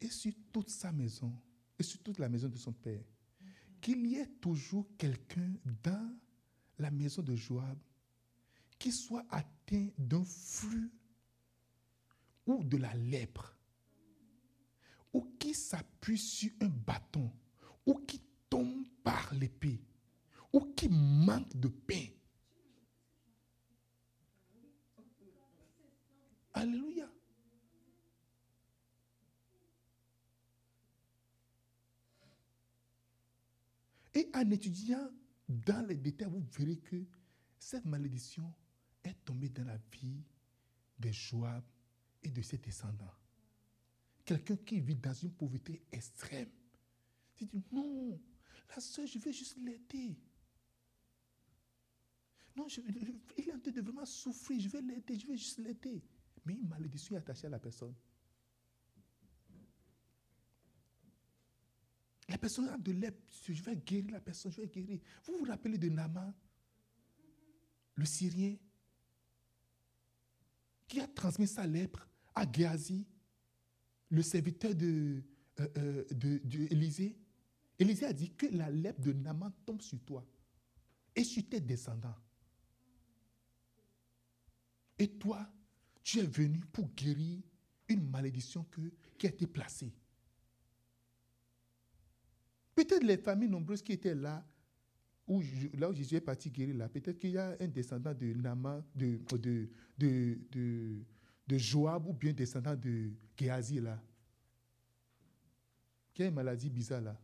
et sur toute sa maison et sur toute la maison de son père. Qu'il y ait toujours quelqu'un dans la maison de Joab qui soit atteint d'un flux ou de la lèpre, ou qui s'appuie sur un bâton, ou qui tombe par l'épée, ou qui manque de pain. Alléluia. Et en étudiant dans les détails, vous verrez que cette malédiction est tombée dans la vie de Joab et de ses descendants. Quelqu'un qui vit dans une pauvreté extrême. Il dit, non, la soeur, je vais juste l'aider. Non, il est en train de vraiment souffrir, je vais l'aider, je vais juste l'aider. Mais une malédiction est attachée à la personne. La personne a de lèpre, je vais guérir la personne, je vais guérir. Vous vous rappelez de Nama, le Syrien, qui a transmis sa lèpre à Géasi, le serviteur de, euh, euh, de, Élisée. Élisée a dit que la lèpre de Naman tombe sur toi et sur tes descendants. Et toi, tu es venu pour guérir une malédiction que, qui a été placée. Peut-être les familles nombreuses qui étaient là, où là où Jésus est parti guérir là, peut-être qu'il y a un descendant de Nama, de, de, de, de, Joab ou bien descendant de Géasi là, qui a une maladie bizarre là.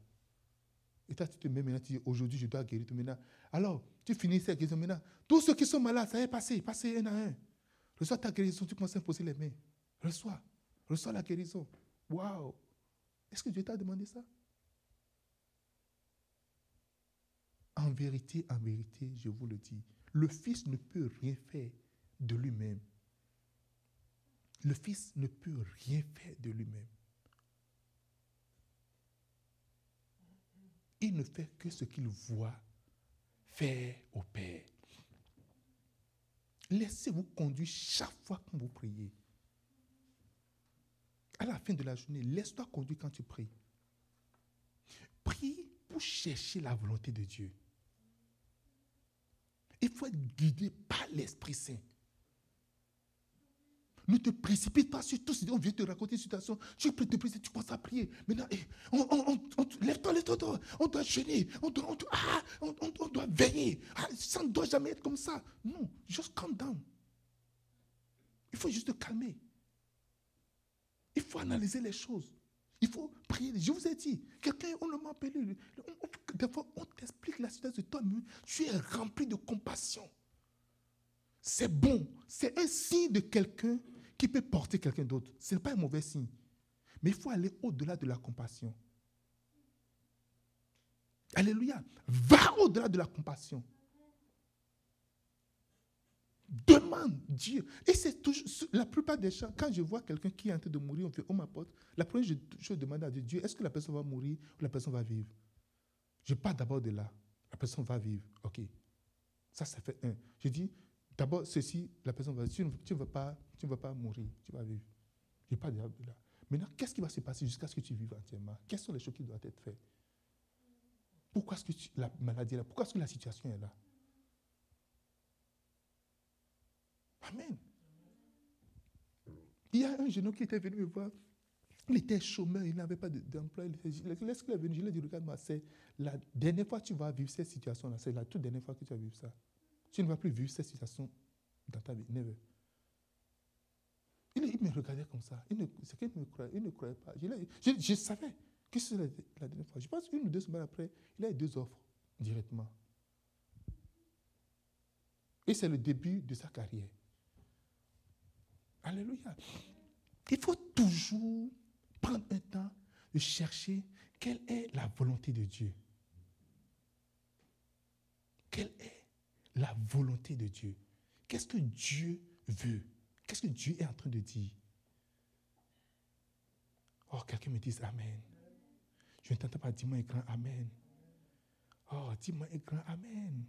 Et toi, tu te mets maintenant, tu dis, aujourd'hui, je dois guérir tout maintenant. Alors, tu finis cette guérison maintenant. Tous ceux qui sont malades, ça est passé, passé un à un. Reçois ta guérison, tu commences à poser les mains. Reçois, reçois la guérison. Waouh! Est-ce que Dieu t'a demandé ça? En vérité, en vérité, je vous le dis, le Fils ne peut rien faire de lui-même. Le Fils ne peut rien faire de lui-même. Il ne fait que ce qu'il voit faire au Père. Laissez-vous conduire chaque fois que vous priez. À la fin de la journée, laisse-toi conduire quand tu pries. Prie pour chercher la volonté de Dieu. Il faut être guidé par l'Esprit Saint. Ne te précipite pas sur tout. On vient te raconter une situation. Tu peux te précipiter, tu commences à prier. Maintenant, eh, lève-toi, lève-toi, On doit gêner. On doit, on, ah, on, doit veiller. Ah, ça ne doit jamais être comme ça. Non, juste calm down. Il faut juste te calmer. Il faut analyser les choses. Il faut prier. Je vous ai dit, quelqu'un, on m'a appelé. Des fois, on t'explique la situation de toi-même. Tu es rempli de compassion. C'est bon. C'est un signe de quelqu'un qui peut porter quelqu'un d'autre. Ce n'est pas un mauvais signe. Mais il faut aller au-delà de la compassion. Alléluia. Va au-delà de la compassion. Demande Dieu. Et c'est toujours, la plupart des gens, quand je vois quelqu'un qui est en train de mourir, on fait, on m'apporte, la première chose, je demande à Dieu, est-ce que la personne va mourir ou la personne va vivre? Je pars d'abord de là. La personne va vivre. OK. Ça, ça fait un. Je dis, d'abord, ceci, la personne va vivre. Tu ne vas pas, tu vas pas mourir, tu vas vivre. Je pars de là. Maintenant, qu'est-ce qui va se passer jusqu'à ce que tu vives entièrement? Quelles sont les choses qui doivent être faites? Pourquoi est-ce que la maladie est là? Pourquoi est-ce que la situation est là? Amen. Il y a un jeune homme qui était venu me voir. Il était chômeur, il n'avait pas de- d'emploi. Lorsqu'il est venu, je lui ai dit, regarde-moi, c'est la dernière fois que tu vas vivre cette situation-là. C'est la toute dernière fois que tu vas vivre ça. Tu ne vas plus vivre cette situation dans ta vie. Il, il me regardait comme ça. Il ne, qu'il ne croyait, il ne croyait pas. Je, je- savais que la, la dernière fois. Je pense qu'une ou deux semaines après, il a eu deux offres directement. Et c'est le début de sa carrière. Alléluia. Il faut toujours prendre un temps de chercher quelle est la volonté de Dieu. Quelle est la volonté de Dieu Qu'est-ce que Dieu veut? Qu'est-ce que Dieu est en train de dire? Oh, quelqu'un me dit Amen. Je ne t'entends pas, dis-moi un grand Amen. Oh, dis-moi un grand Amen.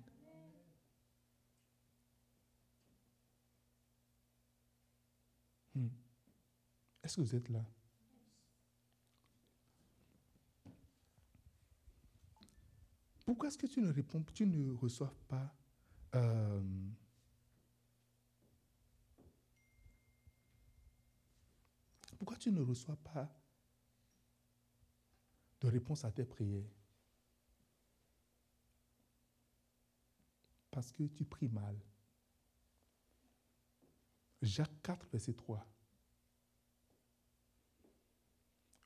Hmm. Est-ce que vous êtes là? Pourquoi est-ce que tu ne réponds, tu ne reçois pas euh, Pourquoi tu ne reçois pas de réponse à tes prières? Parce que tu pries mal. Jacques 4, verset 3.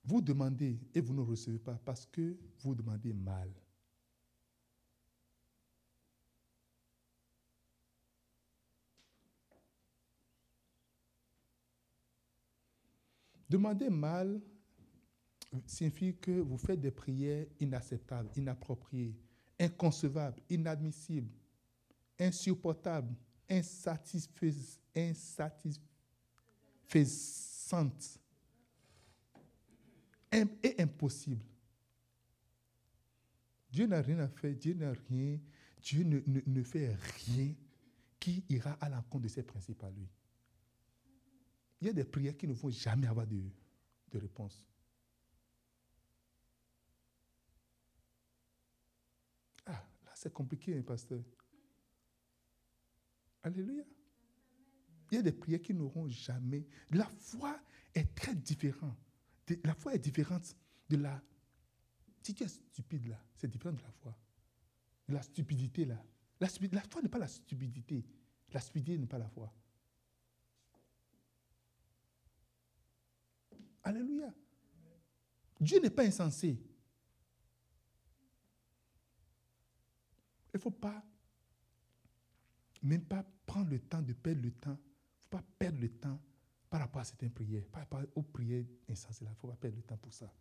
Vous demandez et vous ne recevez pas parce que vous demandez mal. Demander mal signifie que vous faites des prières inacceptables, inappropriées, inconcevables, inadmissibles, insupportables, insatisfais- insatisfaisantes et impossibles. Dieu n'a rien à faire, Dieu n'a rien, Dieu ne, ne- ne fait rien qui ira à l'encontre de ses principes à lui. Il y a des prières qui ne vont jamais avoir de, de réponse. Ah, là c'est compliqué, hein, pasteur. Alléluia. Il y a des prières qui n'auront jamais. La foi est très différente. La foi est différente de la. Si tu es stupide là, c'est différent de la foi. De la stupidité là. La foi n'est pas la stupidité. La stupidité n'est pas la foi. Alléluia. Dieu n'est pas insensé. Il ne faut pas, même pas prendre le temps de perdre le temps. Il ne faut pas perdre le temps par rapport à certaines prières, par rapport aux prières insensées. Il ne faut pas perdre le temps pour ça.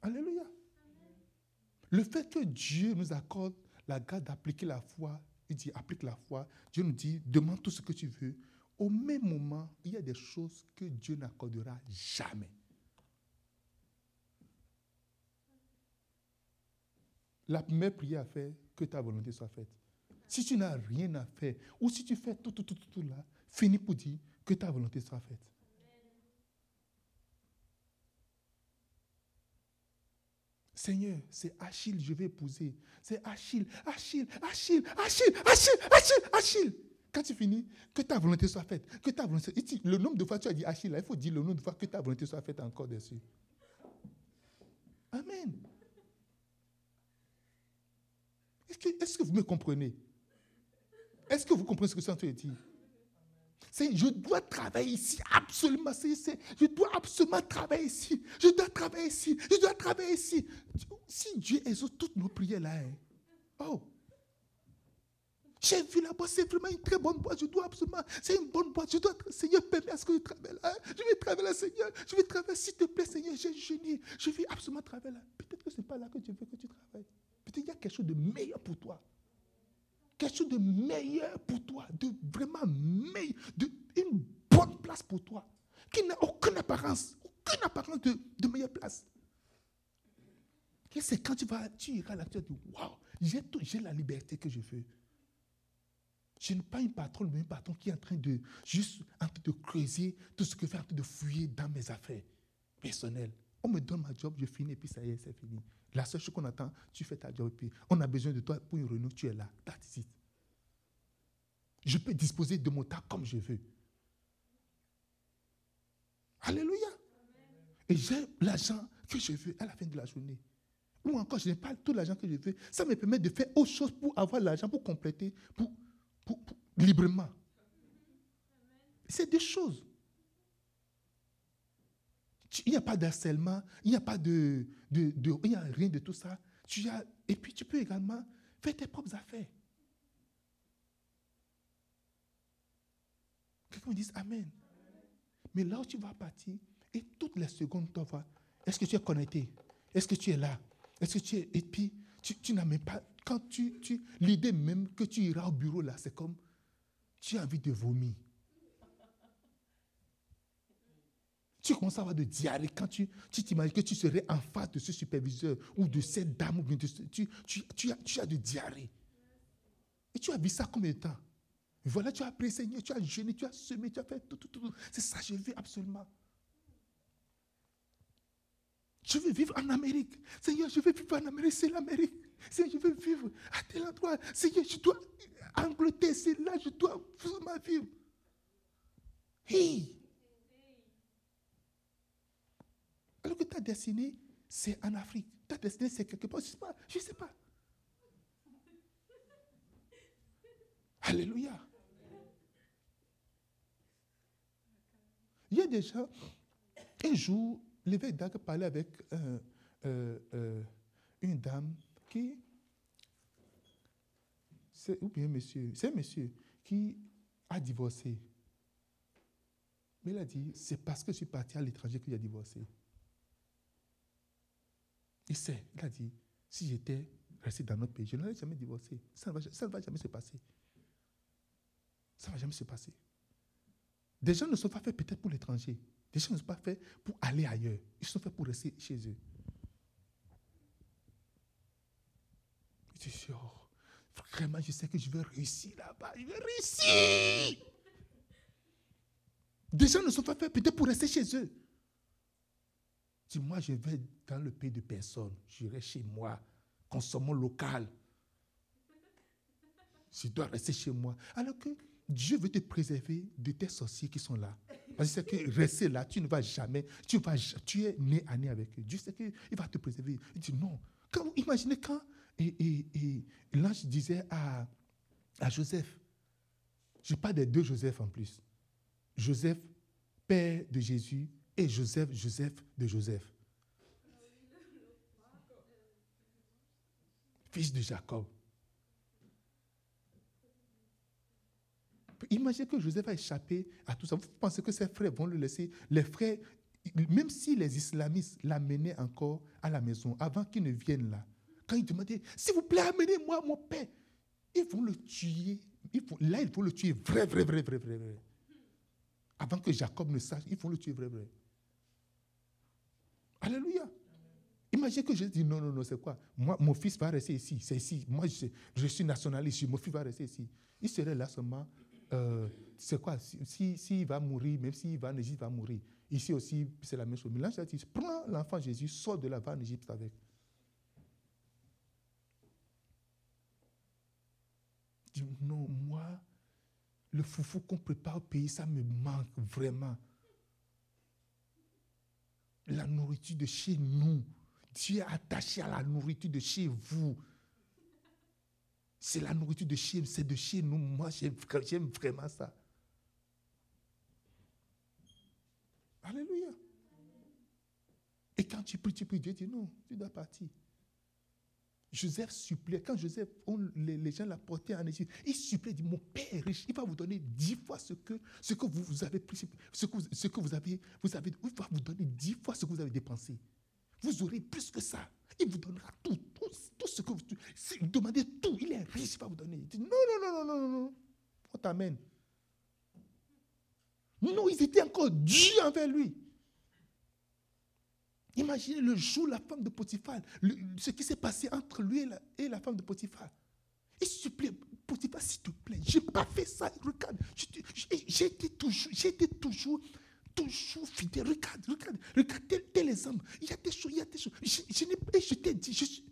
Alléluia. Le fait que Dieu nous accorde la grâce d'appliquer la foi, il dit applique la foi, Dieu nous dit demande tout ce que tu veux. Au même moment, il y a des choses que Dieu n'accordera jamais. La première prière à faire, que ta volonté soit faite. Si tu n'as rien à faire, ou si tu fais tout, tout, tout, tout, tout là, finis pour dire que ta volonté soit faite. Seigneur, c'est Achille, je vais épouser. C'est Achille, Achille, Achille, Achille, Achille, Achille, Achille. Quand tu finis, que ta volonté soit faite. Que ta volonté Le nombre de fois tu as dit Achille, il faut dire le nombre de fois que ta volonté soit faite encore dessus. Amen. Est-ce que, vous me comprenez? Est-ce que vous comprenez ce que je suis en je dois travailler ici, absolument. Je dois absolument travailler ici. Je dois travailler ici. Je dois travailler ici. Si Dieu exauce toutes nos prières là, hein, oh, j'ai vu là-bas, c'est vraiment une très bonne boîte. Je dois absolument, c'est une bonne boîte. Je dois, Seigneur, permets à ce que je travaille là. Je vais travailler là, Seigneur. Je vais travailler, s'il te plaît, Seigneur. J'ai jeûné. Je vais absolument travailler là. Peut-être que ce n'est pas là que Dieu veut que tu travailles. Peut-être qu'il y a quelque chose de meilleur pour toi quelque chose de meilleur pour toi, de vraiment meilleur, de une bonne place pour toi, qui n'a aucune apparence, aucune apparence de, de meilleure place. Et c'est quand tu vas, tu iras là, tu vas dire, waouh, j'ai la liberté que je veux. Je n'ai pas une patronne, mais un patron qui est en train de juste en train de creuser tout ce que je fais, en train de fouiller dans mes affaires personnelles. On me donne ma job, je finis et puis ça y est, c'est fini. La seule chose qu'on attend, tu fais ta job et puis on a besoin de toi pour une réunion, tu es là. That's it. Je peux disposer de mon temps comme je veux. Alléluia. Et j'ai l'argent que je veux à la fin de la journée. Ou encore, je n'ai pas tout l'argent que je veux. Ça me permet de faire autre chose pour avoir l'argent, pour compléter, pour, librement. C'est des choses. Il n'y a pas d'harcèlement, il n'y a pas de, de, il n'y a rien de tout ça. Tu as, et puis tu peux également faire tes propres affaires. Quelqu'un me dit Amen. Mais là où tu vas partir, et toutes les secondes, tu vas. Est-ce que tu es connecté? Est-ce que tu es là? Est-ce que tu es. Et puis, tu, n'as même pas. Quand tu. tu L'idée même que tu iras au bureau là, c'est comme. Tu as envie de vomir. Tu commences à avoir de diarrhée quand tu t'imagines que tu serais en face de ce superviseur ou de cette dame. De tu, tu, tu, as, tu as de diarrhée. Et tu as vu ça combien de temps? Voilà, tu as appris Seigneur, tu as jeûné, tu as semé, tu as fait tout, tout, tout. C'est ça, je veux absolument. Je veux vivre en Amérique. Seigneur, je veux vivre en Amérique, c'est l'Amérique. Seigneur, je veux vivre à tel endroit. Seigneur, je dois. Angleterre, c'est là, je dois ma vivre. Hey! Alors que ta destinée, c'est en Afrique. Ta destinée, c'est quelque part. Je ne sais pas. Je sais pas. Alléluia. Il y a gens, un jour, l'évêque d'Ac parlait avec euh, euh, euh, une dame qui, ou bien monsieur, c'est monsieur qui a divorcé. Mais il a dit, c'est parce que je suis parti à l'étranger qu'il a divorcé. Il sait, il a dit, si j'étais resté dans notre pays, je n'aurais jamais divorcé. Ça ne va jamais se passer. Ça ne va jamais se passer. Des gens ne sont pas faits peut-être pour l'étranger. Des gens ne sont pas faits pour aller ailleurs. Ils sont faits pour rester chez eux. Je dis, oh, vraiment, je sais que je vais réussir là-bas. Je vais réussir. Des gens ne sont pas faits peut-être pour rester chez eux. Si moi, je vais dans le pays de personne, j'irai chez moi, consommons local. Je dois rester chez moi. Alors que Dieu veut te préserver de tes sorciers qui sont là. Parce que que rester là, tu ne vas jamais, tu, vas, tu es né à né avec eux. Dieu sait qu'il va te préserver. Il dit non. Quand, imaginez quand et, et, l'ange disait à, à Joseph, je parle des deux Joseph en plus. Joseph, père de Jésus, et Joseph, Joseph de Joseph. Fils de Jacob. Imaginez que Joseph a échappé à tout ça. Vous pensez que ses frères vont le laisser? Les frères, même si les islamistes l'amenaient encore à la maison, avant qu'ils ne viennent là, quand ils demandaient, s'il vous plaît, amenez-moi mon père, ils vont le tuer. là, ils vont le tuer vrai, vrai, vrai, vrai, vrai, vrai. Avant que Jacob ne sache, ils vont le tuer vrai, vrai. Alléluia. Imaginez que je dis non, non, non, c'est quoi? Moi, mon fils va rester ici, c'est ici. Moi, je, suis nationaliste, mon fils va rester ici. Il serait là seulement. Euh, c'est quoi? S'il si, va mourir, même s'il va en Égypte, il va mourir. Ici aussi, c'est la même chose. Mais là, je dis prends l'enfant Jésus, sors de là, va en Égypte avec. Non, moi, le foufou qu'on prépare au pays, ça me manque vraiment la nourriture de chez nous. Dieu est attaché à la nourriture de chez vous. C'est la nourriture de chez c'est de chez nous. Moi, j'aime vraiment ça. Alléluia. Et quand tu pries, tu pries, Dieu dit non, tu dois partir. Joseph suppliait, quand Joseph, les, gens l'apportaient en Égypte, il suppliait, il dit, mon père est riche, il va vous donner dix fois ce que, ce que vous, avez pris, ce que, ce que vous avez, vous avez, il va vous donner dix fois ce que vous avez dépensé. Vous aurez plus que ça. Il vous donnera tout, tout, ce que vous, si vous demandez tout, il est riche, il va vous donner. Il dit, non, non, non, non, non, non, on t'amène. Non, ils étaient encore durs envers lui. Imaginez le jour la femme de Potiphar, ce qui s'est passé entre lui et la, femme de Potiphar. Il supplie, Potiphar, s'il te plaît, je n'ai pas fait ça. Regarde, j'ai été toujours, été toujours, toujours fidèle. Regarde, regarde, regarde, tel, exemple. Il y a des choses, il y a des choses. Je, je, t'ai dit,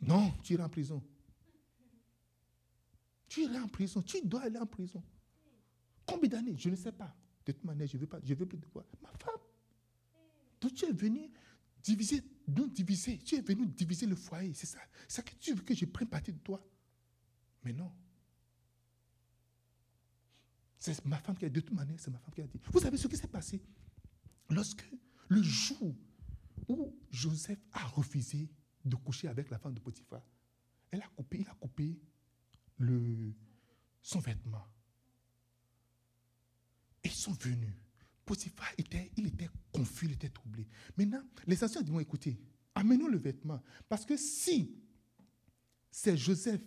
non, tu iras en prison. Tu irais en prison. Tu dois aller en prison. Combien d'années? Je ne sais pas. De toute manière, je ne veux, pas, je veux plus te voir. Ma femme. Tu es venu diviser, nous diviser. Tu es venu diviser le foyer. C'est ça. C'est ça que tu veux que je prenne partie de toi. Mais non. C'est ma femme qui a dit, de toute manière, c'est ma femme qui a dit. Vous savez ce qui s'est passé? Lorsque le jour où Joseph a refusé de coucher avec la femme de Potiphar, elle a coupé, il a coupé le, son vêtement. Et ils sont venus. Potiphar était, il était confus, il était troublé. Maintenant, les anciens disent, écoutez, amenons le vêtement. Parce que si c'est Joseph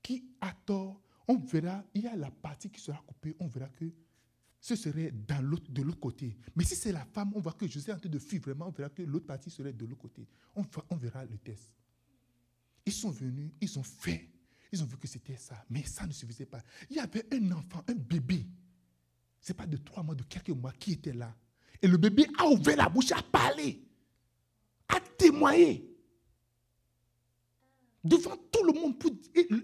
qui a tort, on verra, il y a la partie qui sera coupée, on verra que ce serait dans l'autre, de l'autre côté. Mais si c'est la femme, on voit que Joseph est en train de fuir vraiment, on verra que l'autre partie serait de l'autre côté. On, on verra le test. Ils sont venus, ils ont fait, ils ont vu que c'était ça, mais ça ne suffisait pas. Il y avait un enfant, un bébé, ce n'est pas de trois mois, de quelques mois, qui était là. Et le bébé a ouvert la bouche, a parlé, a témoigné. Devant tout le monde,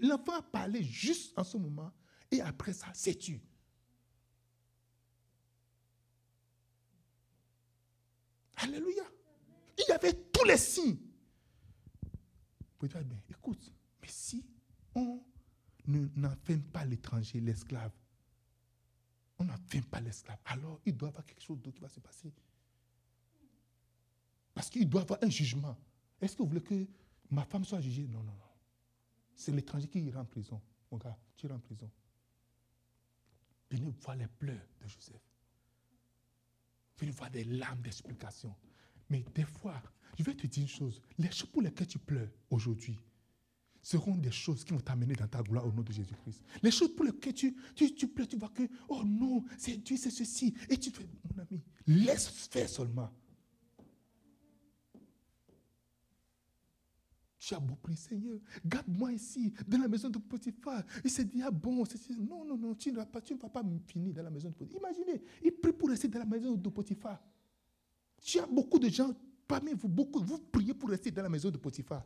l'enfant a parlé juste en ce moment, et après ça, c'est tu. Alléluia. Il y avait tous les signes écoute, mais si on n'enferme pas l'étranger, l'esclave, on n'enferme pas l'esclave, alors il doit y avoir quelque chose d'autre qui va se passer. Parce qu'il doit y avoir un jugement. Est-ce que vous voulez que ma femme soit jugée? Non, non, non. C'est l'étranger qui ira en prison. Mon gars, tu iras en prison. Venez voir les pleurs de Joseph. Venez voir des larmes d'explication. Mais des fois, je vais te dire une chose. Les choses pour lesquelles tu pleures aujourd'hui seront des choses qui vont t'amener dans ta gloire au nom de Jésus-Christ. Les choses pour lesquelles tu, tu, pleures, tu vois que, oh non, c'est Dieu, c'est ceci. Et tu fais, mon ami, laisse faire seulement. Tu as beau prier, Seigneur, garde-moi ici, dans la maison de Potiphar. Il s'est dit, ah bon, non, non, non, tu ne vas pas, tu vas pas finir dans la maison de Potiphar. Imaginez, il prie pour rester dans la maison de Potiphar. Tu as beaucoup de gens Parmi vous, beaucoup, vous priez pour rester dans la maison de Potiphar.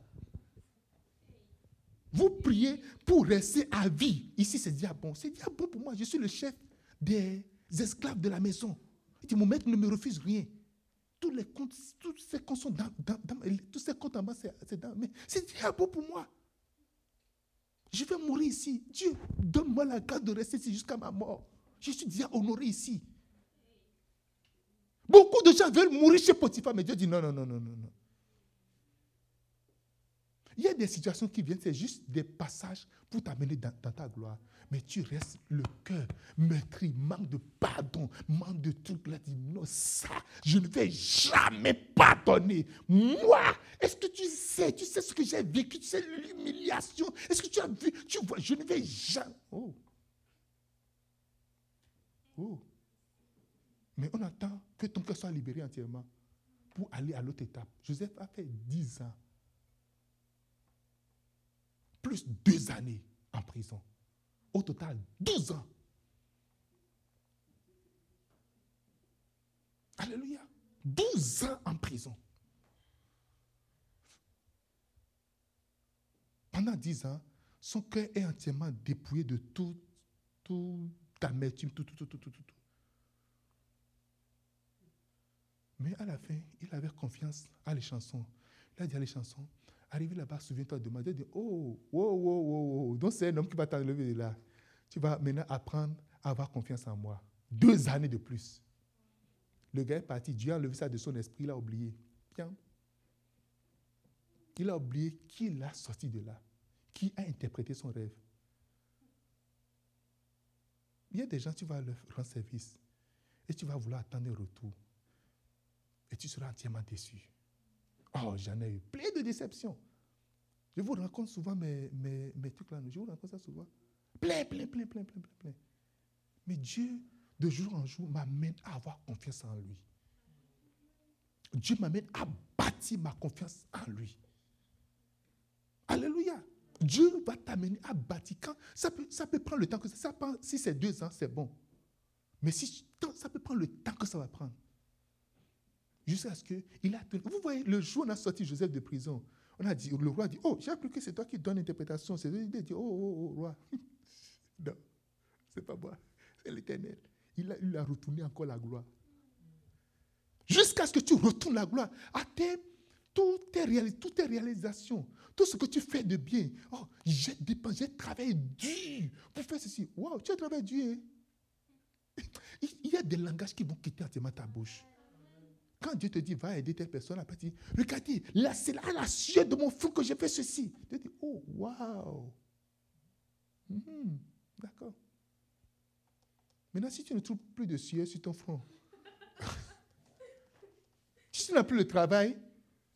Vous priez pour rester à vie. Ici, c'est diable. C'est diable pour moi. Je suis le chef des esclaves de la maison. dit, mon maître ne me refuse rien. Tous les comptes, ces comptes sont dans, tous ces comptes en bas, c'est dans. Mais c'est pour moi. Je vais mourir ici. Dieu, donne-moi la grâce de rester ici jusqu'à ma mort. Je suis déjà honoré ici. Beaucoup de gens veulent mourir chez Potiphar, mais Dieu dit non, non, non, non, non. Il y a des situations qui viennent, c'est juste des passages pour t'amener dans, ta gloire. Mais tu restes le cœur meurtri, manque de pardon, manque de trucs là. Dis non, ça, je ne vais jamais pardonner. Moi, est-ce que tu sais, tu sais ce que j'ai vécu, tu sais l'humiliation? Est-ce que tu as vu, tu vois, je ne vais jamais. Oh. Oh. Mais on attend que ton cœur soit libéré entièrement pour aller à l'autre étape. Joseph a fait 10 ans, plus deux années en prison. Au total, 12 ans. Alléluia. 12 ans en prison. Pendant 10 ans, son cœur est entièrement dépouillé de tout, tout amertume, tout, tout, tout, tout, tout, tout. Mais à la fin, il avait confiance à les chansons. Il a dit à les chansons, arrivé là-bas, souviens-toi de moi. A dit, oh, wow, wow, wow, wow. Donc c'est un homme qui va t'enlever de là. Tu vas maintenant apprendre à avoir confiance en moi. Deux années de plus. Le gars est parti, Dieu a enlevé ça de son esprit, il a oublié. Bien. Il a oublié qui l'a sorti de là, qui a interprété son rêve. Il y a des gens, tu vas leur rendre service et tu vas vouloir attendre un retour et tu seras entièrement déçu. Oh, j'en ai eu plein de déceptions. Je vous raconte souvent mes, mes, mes trucs là. Je vous raconte ça souvent. Plein, plein, plein, plein, plein, plein, plein. Mais Dieu, de jour en jour, m'amène à avoir confiance en lui. Dieu m'amène à bâtir ma confiance en lui. Alléluia. Dieu va t'amener à bâtir. Quand, ça, peut, prendre le temps que ça, ça prend. Si c'est deux ans, c'est bon. Mais si ça peut prendre le temps que ça va prendre. Jusqu'à ce qu'il a Vous voyez, le jour où on a sorti Joseph de prison, On a dit, le roi dit, oh, j'ai appris que c'est toi qui donnes l'interprétation. C'est lui qui dit, oh, oh, oh, roi. non, c'est pas moi, c'est l'éternel. Il a, il a retourné encore la gloire. Jusqu'à ce que tu retournes la gloire. À tes, toutes, tes toutes tes réalisations, tout ce que tu fais de bien. Oh, j'ai dépensé, j'ai travaillé dur pour faire ceci. Wow, tu as travaillé dur. Hein? Il y a des langages qui vont quitter entièrement ta bouche. Quand Dieu te dit, va aider telle personne, tu dis, regardez, là, c'est la sueur de mon front que j'ai fait ceci. Tu dis, oh, wow. Hmm, d'accord. Maintenant, si tu ne trouves plus de sueur sur ton front, si tu n'as plus le travail,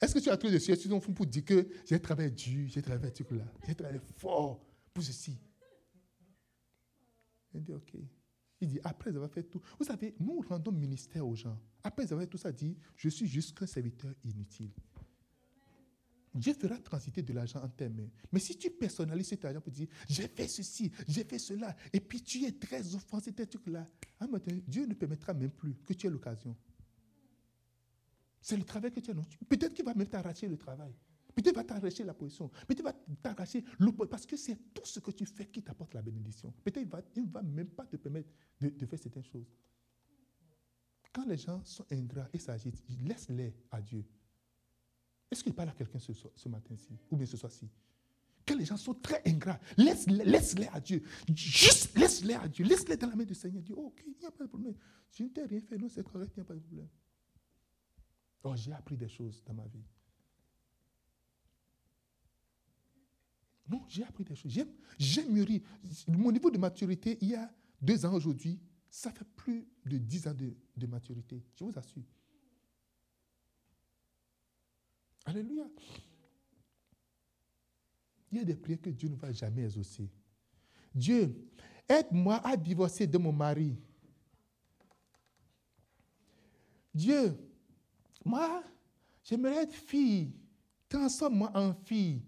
est-ce que tu as trouvé de sueur sur ton front pour dire que j'ai travaillé dur, j'ai travaillé là, j'ai travaillé fort pour ceci? Il dit, ok. Il dit, après avoir fait tout, vous savez, nous rendons ministère aux gens. Après avoir fait tout ça, dit, je suis juste qu'un serviteur inutile. Dieu fera transiter de l'argent en tes mains. Mais si tu personnalises cet argent pour dire, j'ai fait ceci, j'ai fait cela, et puis tu es très offensé, tes trucs-là, Dieu ne permettra même plus que tu aies l'occasion. C'est le travail que tu as. Peut-être qu'il va même t'arracher le travail. Peut-être va t'arracher la position. Peut-être va t'arracher Parce que c'est tout ce que tu fais qui t'apporte la bénédiction. Peut-être qu'il ne va, même pas te permettre de, de faire certaines choses. Quand les gens sont ingrats et s'agitent, laisse-les à Dieu. Est-ce qu'il parle à quelqu'un ce, ce matin-ci ou bien ce soir-ci? Quand les gens sont très ingrats, laisse-les laisse à Dieu. Juste laisse-les à Dieu. Laisse-les dans la main du Seigneur. Dis, ok, il n'y a pas de problème. Je ne t'ai rien fait, non, c'est correct, il n'y a pas de problème. Oh, j'ai appris des choses dans ma vie. Non, j'ai appris des choses. J'ai mûri. Mon niveau de maturité, il y a deux ans aujourd'hui, ça fait plus de dix ans de, de maturité. Je vous assure. Alléluia. Il y a des prières que Dieu ne va jamais exaucer. Dieu, aide-moi à divorcer de mon mari. Dieu, moi, j'aimerais être fille. Transforme-moi en fille.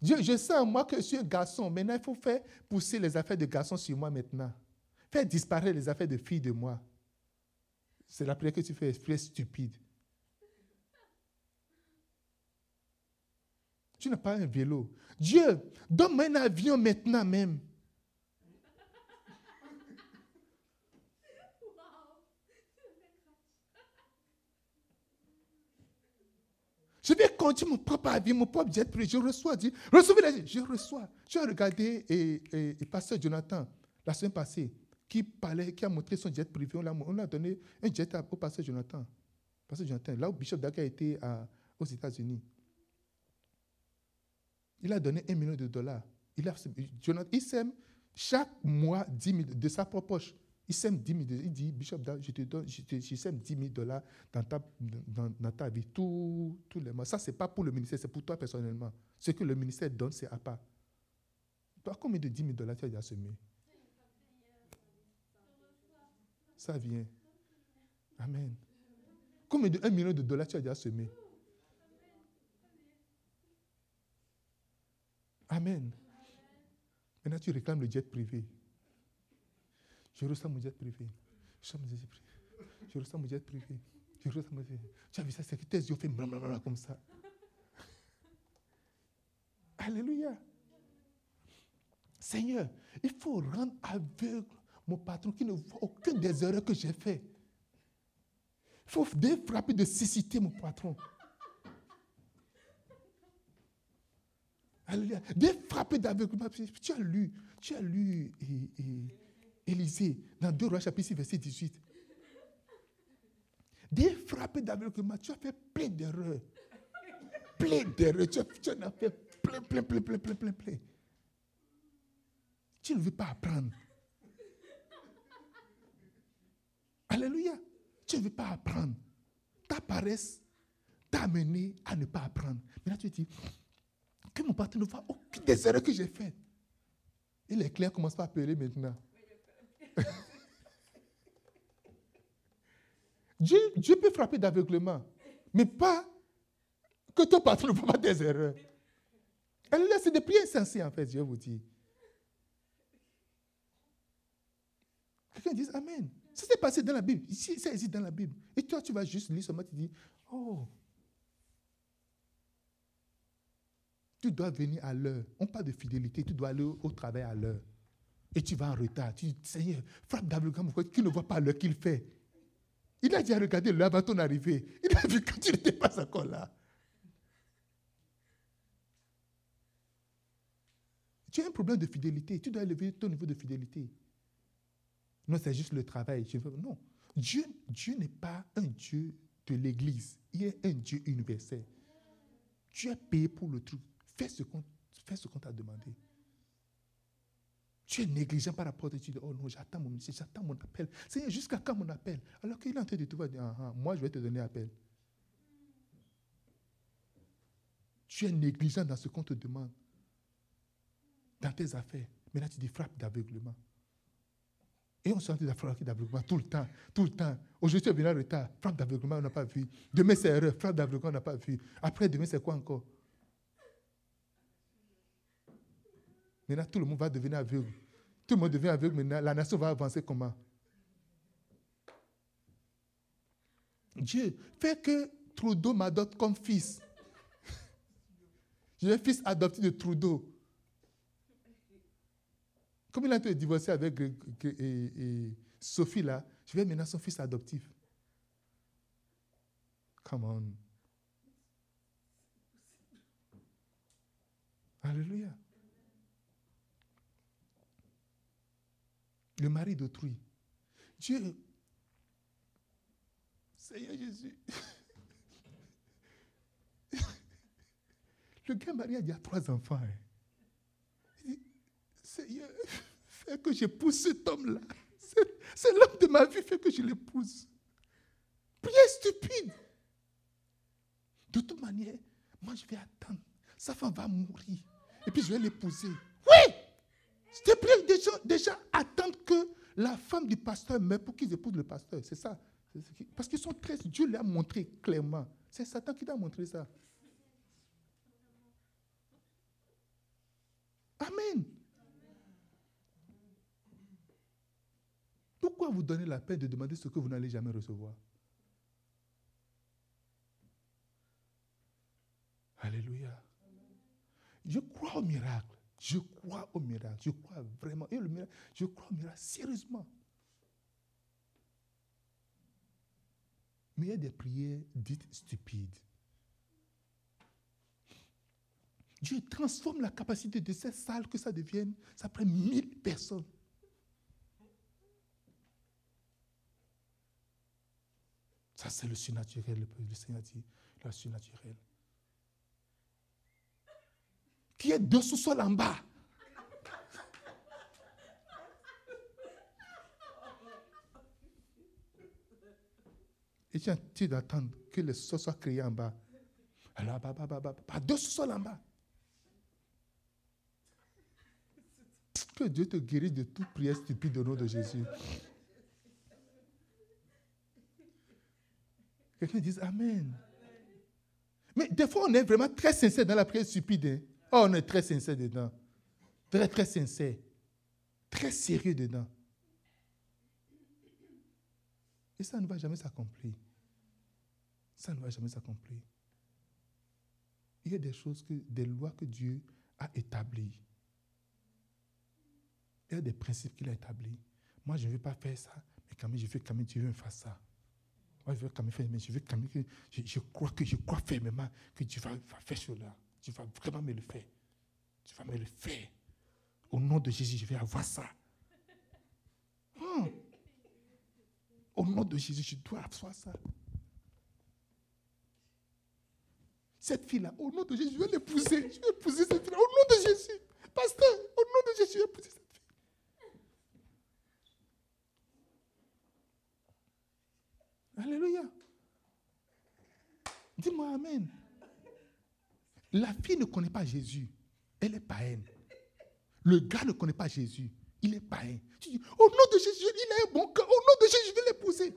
Dieu, je sens moi que je suis un garçon. Maintenant, il faut faire pousser les affaires de garçon sur moi maintenant. Faire disparaître les affaires de fille de moi. C'est la prière que tu fais, prière stupide. Tu n'as pas un vélo. Dieu, donne-moi un avion maintenant même. Je vais continuer mon propre avis, mon propre jet privé. Je reçois, dis, recevez la Je reçois. J'ai regardé Pasteur Jonathan, la semaine passée, qui parlait, qui a montré son jet privé. On a, donné un jet au Pasteur Jonathan. Pasteur Jonathan, là où Bishop Daka a été aux États-Unis. Il a donné un million de dollars. Il, il sème chaque mois 10 000 de sa propre poche. Il sème 10 000 Il dit, Bishop, je sème 10 000 dollars dans ta, dans, dans ta vie, tous les mois. Ça, ce n'est pas pour le ministère, c'est pour toi personnellement. Ce que le ministère donne, c'est à part. Toi, combien de 10 000 dollars tu as déjà semé? Ça vient. Amen. Combien de 1 million de dollars tu as déjà semé? Amen. Maintenant, tu réclames le jet privé. Je ressens mon jet privé. Je ressens mon jet privé. Je ressens mon jet privé. Privé. Tu as vu ça, c'est que tes yeux font blablabla comme ça. Alléluia. Seigneur, il faut rendre aveugle mon patron qui ne voit aucune des erreurs que j'ai faites. Il faut frapper de cécité mon patron. Alléluia. Des frappés d'aveuglement. Tu as lu, tu as lu Élisée dans 2 Rois chapitre 6, verset 18. Des frappés d'aveuglement. Tu as fait plein d'erreurs. Plein d'erreurs. Tu, en as fait plein, plein, plein, plein, plein, plein, plein. Tu ne veux pas apprendre. Alléluia. Tu ne veux pas apprendre. Ta paresse t'a amené à ne pas apprendre. Maintenant, tu dis, que mon patron ne voit aucune des erreurs que j'ai faites. Et les clients commencent à appeler maintenant. Dieu, peut frapper d'aveuglement, mais pas que ton patron ne voit pas des erreurs. Elle laisse des prières insensées, en fait, je vous dis. Quelqu'un dit Amen. Ça s'est passé dans la Bible. Ici, ça existe dans la Bible. Et toi, tu vas juste lire seulement, tu dis Oh, tu dois venir à l'heure. On parle de fidélité, tu dois aller au, travail à l'heure. Et tu vas en retard. Tu dis, Seigneur, frappe David pourquoi tu ne vois pas l'heure qu'il fait. Il a déjà regardé l'heure avant ton arrivée. Il a vu que tu n'étais pas encore là. Tu as un problème de fidélité. Tu dois élever ton niveau de fidélité. Non, c'est juste le travail. Non. Dieu, Dieu n'est pas un Dieu de l'Église. Il est un Dieu universel. Tu es payé pour le truc. Fais ce qu'on t'a demandé. Tu es négligent par rapport à tu dis, oh non, j'attends mon j'attends mon appel. Seigneur, jusqu'à quand mon appel? Alors qu'il est en train de te dire, ah, ah, moi je vais te donner appel. Tu es négligent dans ce qu'on te demande. Dans tes affaires. Maintenant, tu dis frappe d'aveuglement. Et on sent des frappes d'aveuglement tout le temps, tout le temps. Aujourd'hui, tu es venu en retard, frappe d'aveuglement, on n'a pas vu. Demain, c'est erreur, frappe d'aveuglement, on n'a pas vu. Après, demain, c'est quoi encore? Maintenant, tout le monde va devenir aveugle. Tout le monde devient aveugle maintenant. La nation va avancer comment? Dieu fait que Trudeau m'adopte comme fils. Je suis fils adopté de Trudeau. Comme il a été divorcé avec Sophie là, je vais maintenant son fils adoptif. Come on. Alléluia. Le mari d'autrui. Dieu, Seigneur Jésus, le gars marié a trois enfants. Hein. Seigneur, fais que j'épouse cet homme-là. C'est l'homme de ma vie, fais que je l'épouse. Prière stupide. De toute manière, moi je vais attendre. Sa femme va mourir. Et puis je vais l'épouser. Oui! C'était déjà, déjà attendre que la femme du pasteur meure pour qu'ils épousent le pasteur. C'est ça. Parce qu'ils sont très. Dieu l'a montré clairement. C'est Satan qui t'a montré ça. Amen. Pourquoi vous donnez la peine de demander ce que vous n'allez jamais recevoir? Alléluia. Je crois au miracle. Je crois au miracle. Je crois vraiment. Et le miracle, je crois au miracle sérieusement. Mais il y a des prières dites stupides. Dieu transforme la capacité de cette salle que ça devienne, ça prend mille personnes. Ça, c'est le surnaturel, le Seigneur dit, le surnaturel qui est deux sous-sols en bas. Et tu es d'attendre que le sous-sol soit créé en bas. Alors, bah, bah, bah, bah, pas deux sous-sols en bas. Que Dieu te guérisse de toute prière stupide au nom de Jésus. Quelqu'un dit Amen. Mais des fois, on est vraiment très sincère dans la prière stupide. Oh, on est très sincère dedans. Très, très sincère. Très sérieux dedans. Et ça ne va jamais s'accomplir. Ça ne va jamais s'accomplir. Il y a des choses, que, des lois que Dieu a établies. Il y a des principes qu'il a établis. Moi, je ne veux pas faire ça, mais quand même, je veux quand même Dieu me faire ça. Moi, je veux quand même faire, mais je veux quand même que, je, crois que, je crois fermement que Dieu va faire cela. Tu vas vraiment me le faire. Tu vas me le faire. Au nom de Jésus, je vais avoir ça. Hmm. Au nom de Jésus, je dois avoir ça. Cette fille-là, au nom de Jésus, je vais l'épouser. Je vais épouser cette fille-là. Au nom de Jésus. Pasteur, au nom de Jésus, je vais épouser cette fille. Alléluia. Dis-moi Amen. La fille ne connaît pas Jésus. Elle est païenne. Le gars ne connaît pas Jésus. Il est païen. Tu dis, au nom de Jésus, il a un bon cœur. Au nom de Jésus, je vais l'épouser.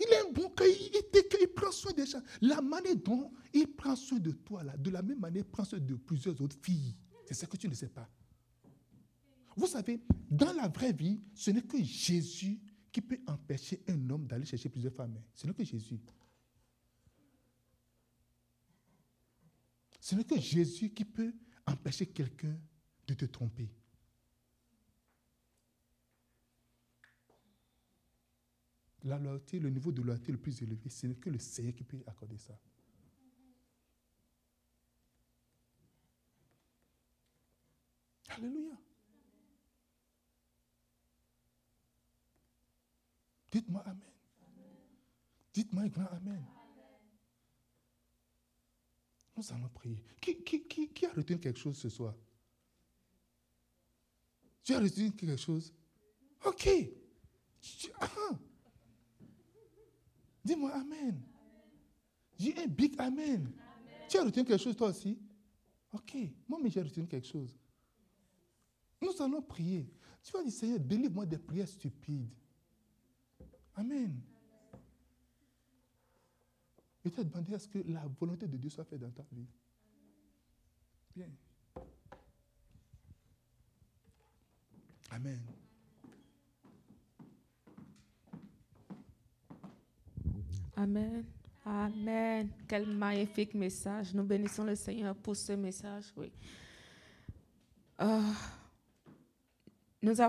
Il a un bon cœur. Il, prend soin des gens. La manière dont il prend soin de toi, là, de la même manière, il prend soin de plusieurs autres filles. C'est ce que tu ne sais pas. Vous savez, dans la vraie vie, ce n'est que Jésus qui peut empêcher un homme d'aller chercher plusieurs femmes. Ce n'est que Jésus. Ce n'est que Jésus qui peut empêcher quelqu'un de te tromper. La loyauté, le niveau de loyauté le plus élevé, ce n'est que le Seigneur qui peut accorder ça. Alléluia. Dites-moi Amen. Dites-moi un grand Amen. Nous allons prier. Qui, qui, qui, a retenu quelque chose ce soir? Tu as retenu quelque chose? Ok. Ah. Dis-moi Amen. Dis un big Amen. Tu as retenu quelque chose toi aussi? Ok. Moi, mais j'ai retenu quelque chose. Nous allons prier. Tu vas dire, Seigneur, délivre-moi des prières stupides. Amen. Et tu as demandé à ce que la volonté de Dieu soit faite dans ta vie. Bien. Amen. Amen. Amen. Quel magnifique message. Nous bénissons le Seigneur pour ce message. Oui. Euh, nous avons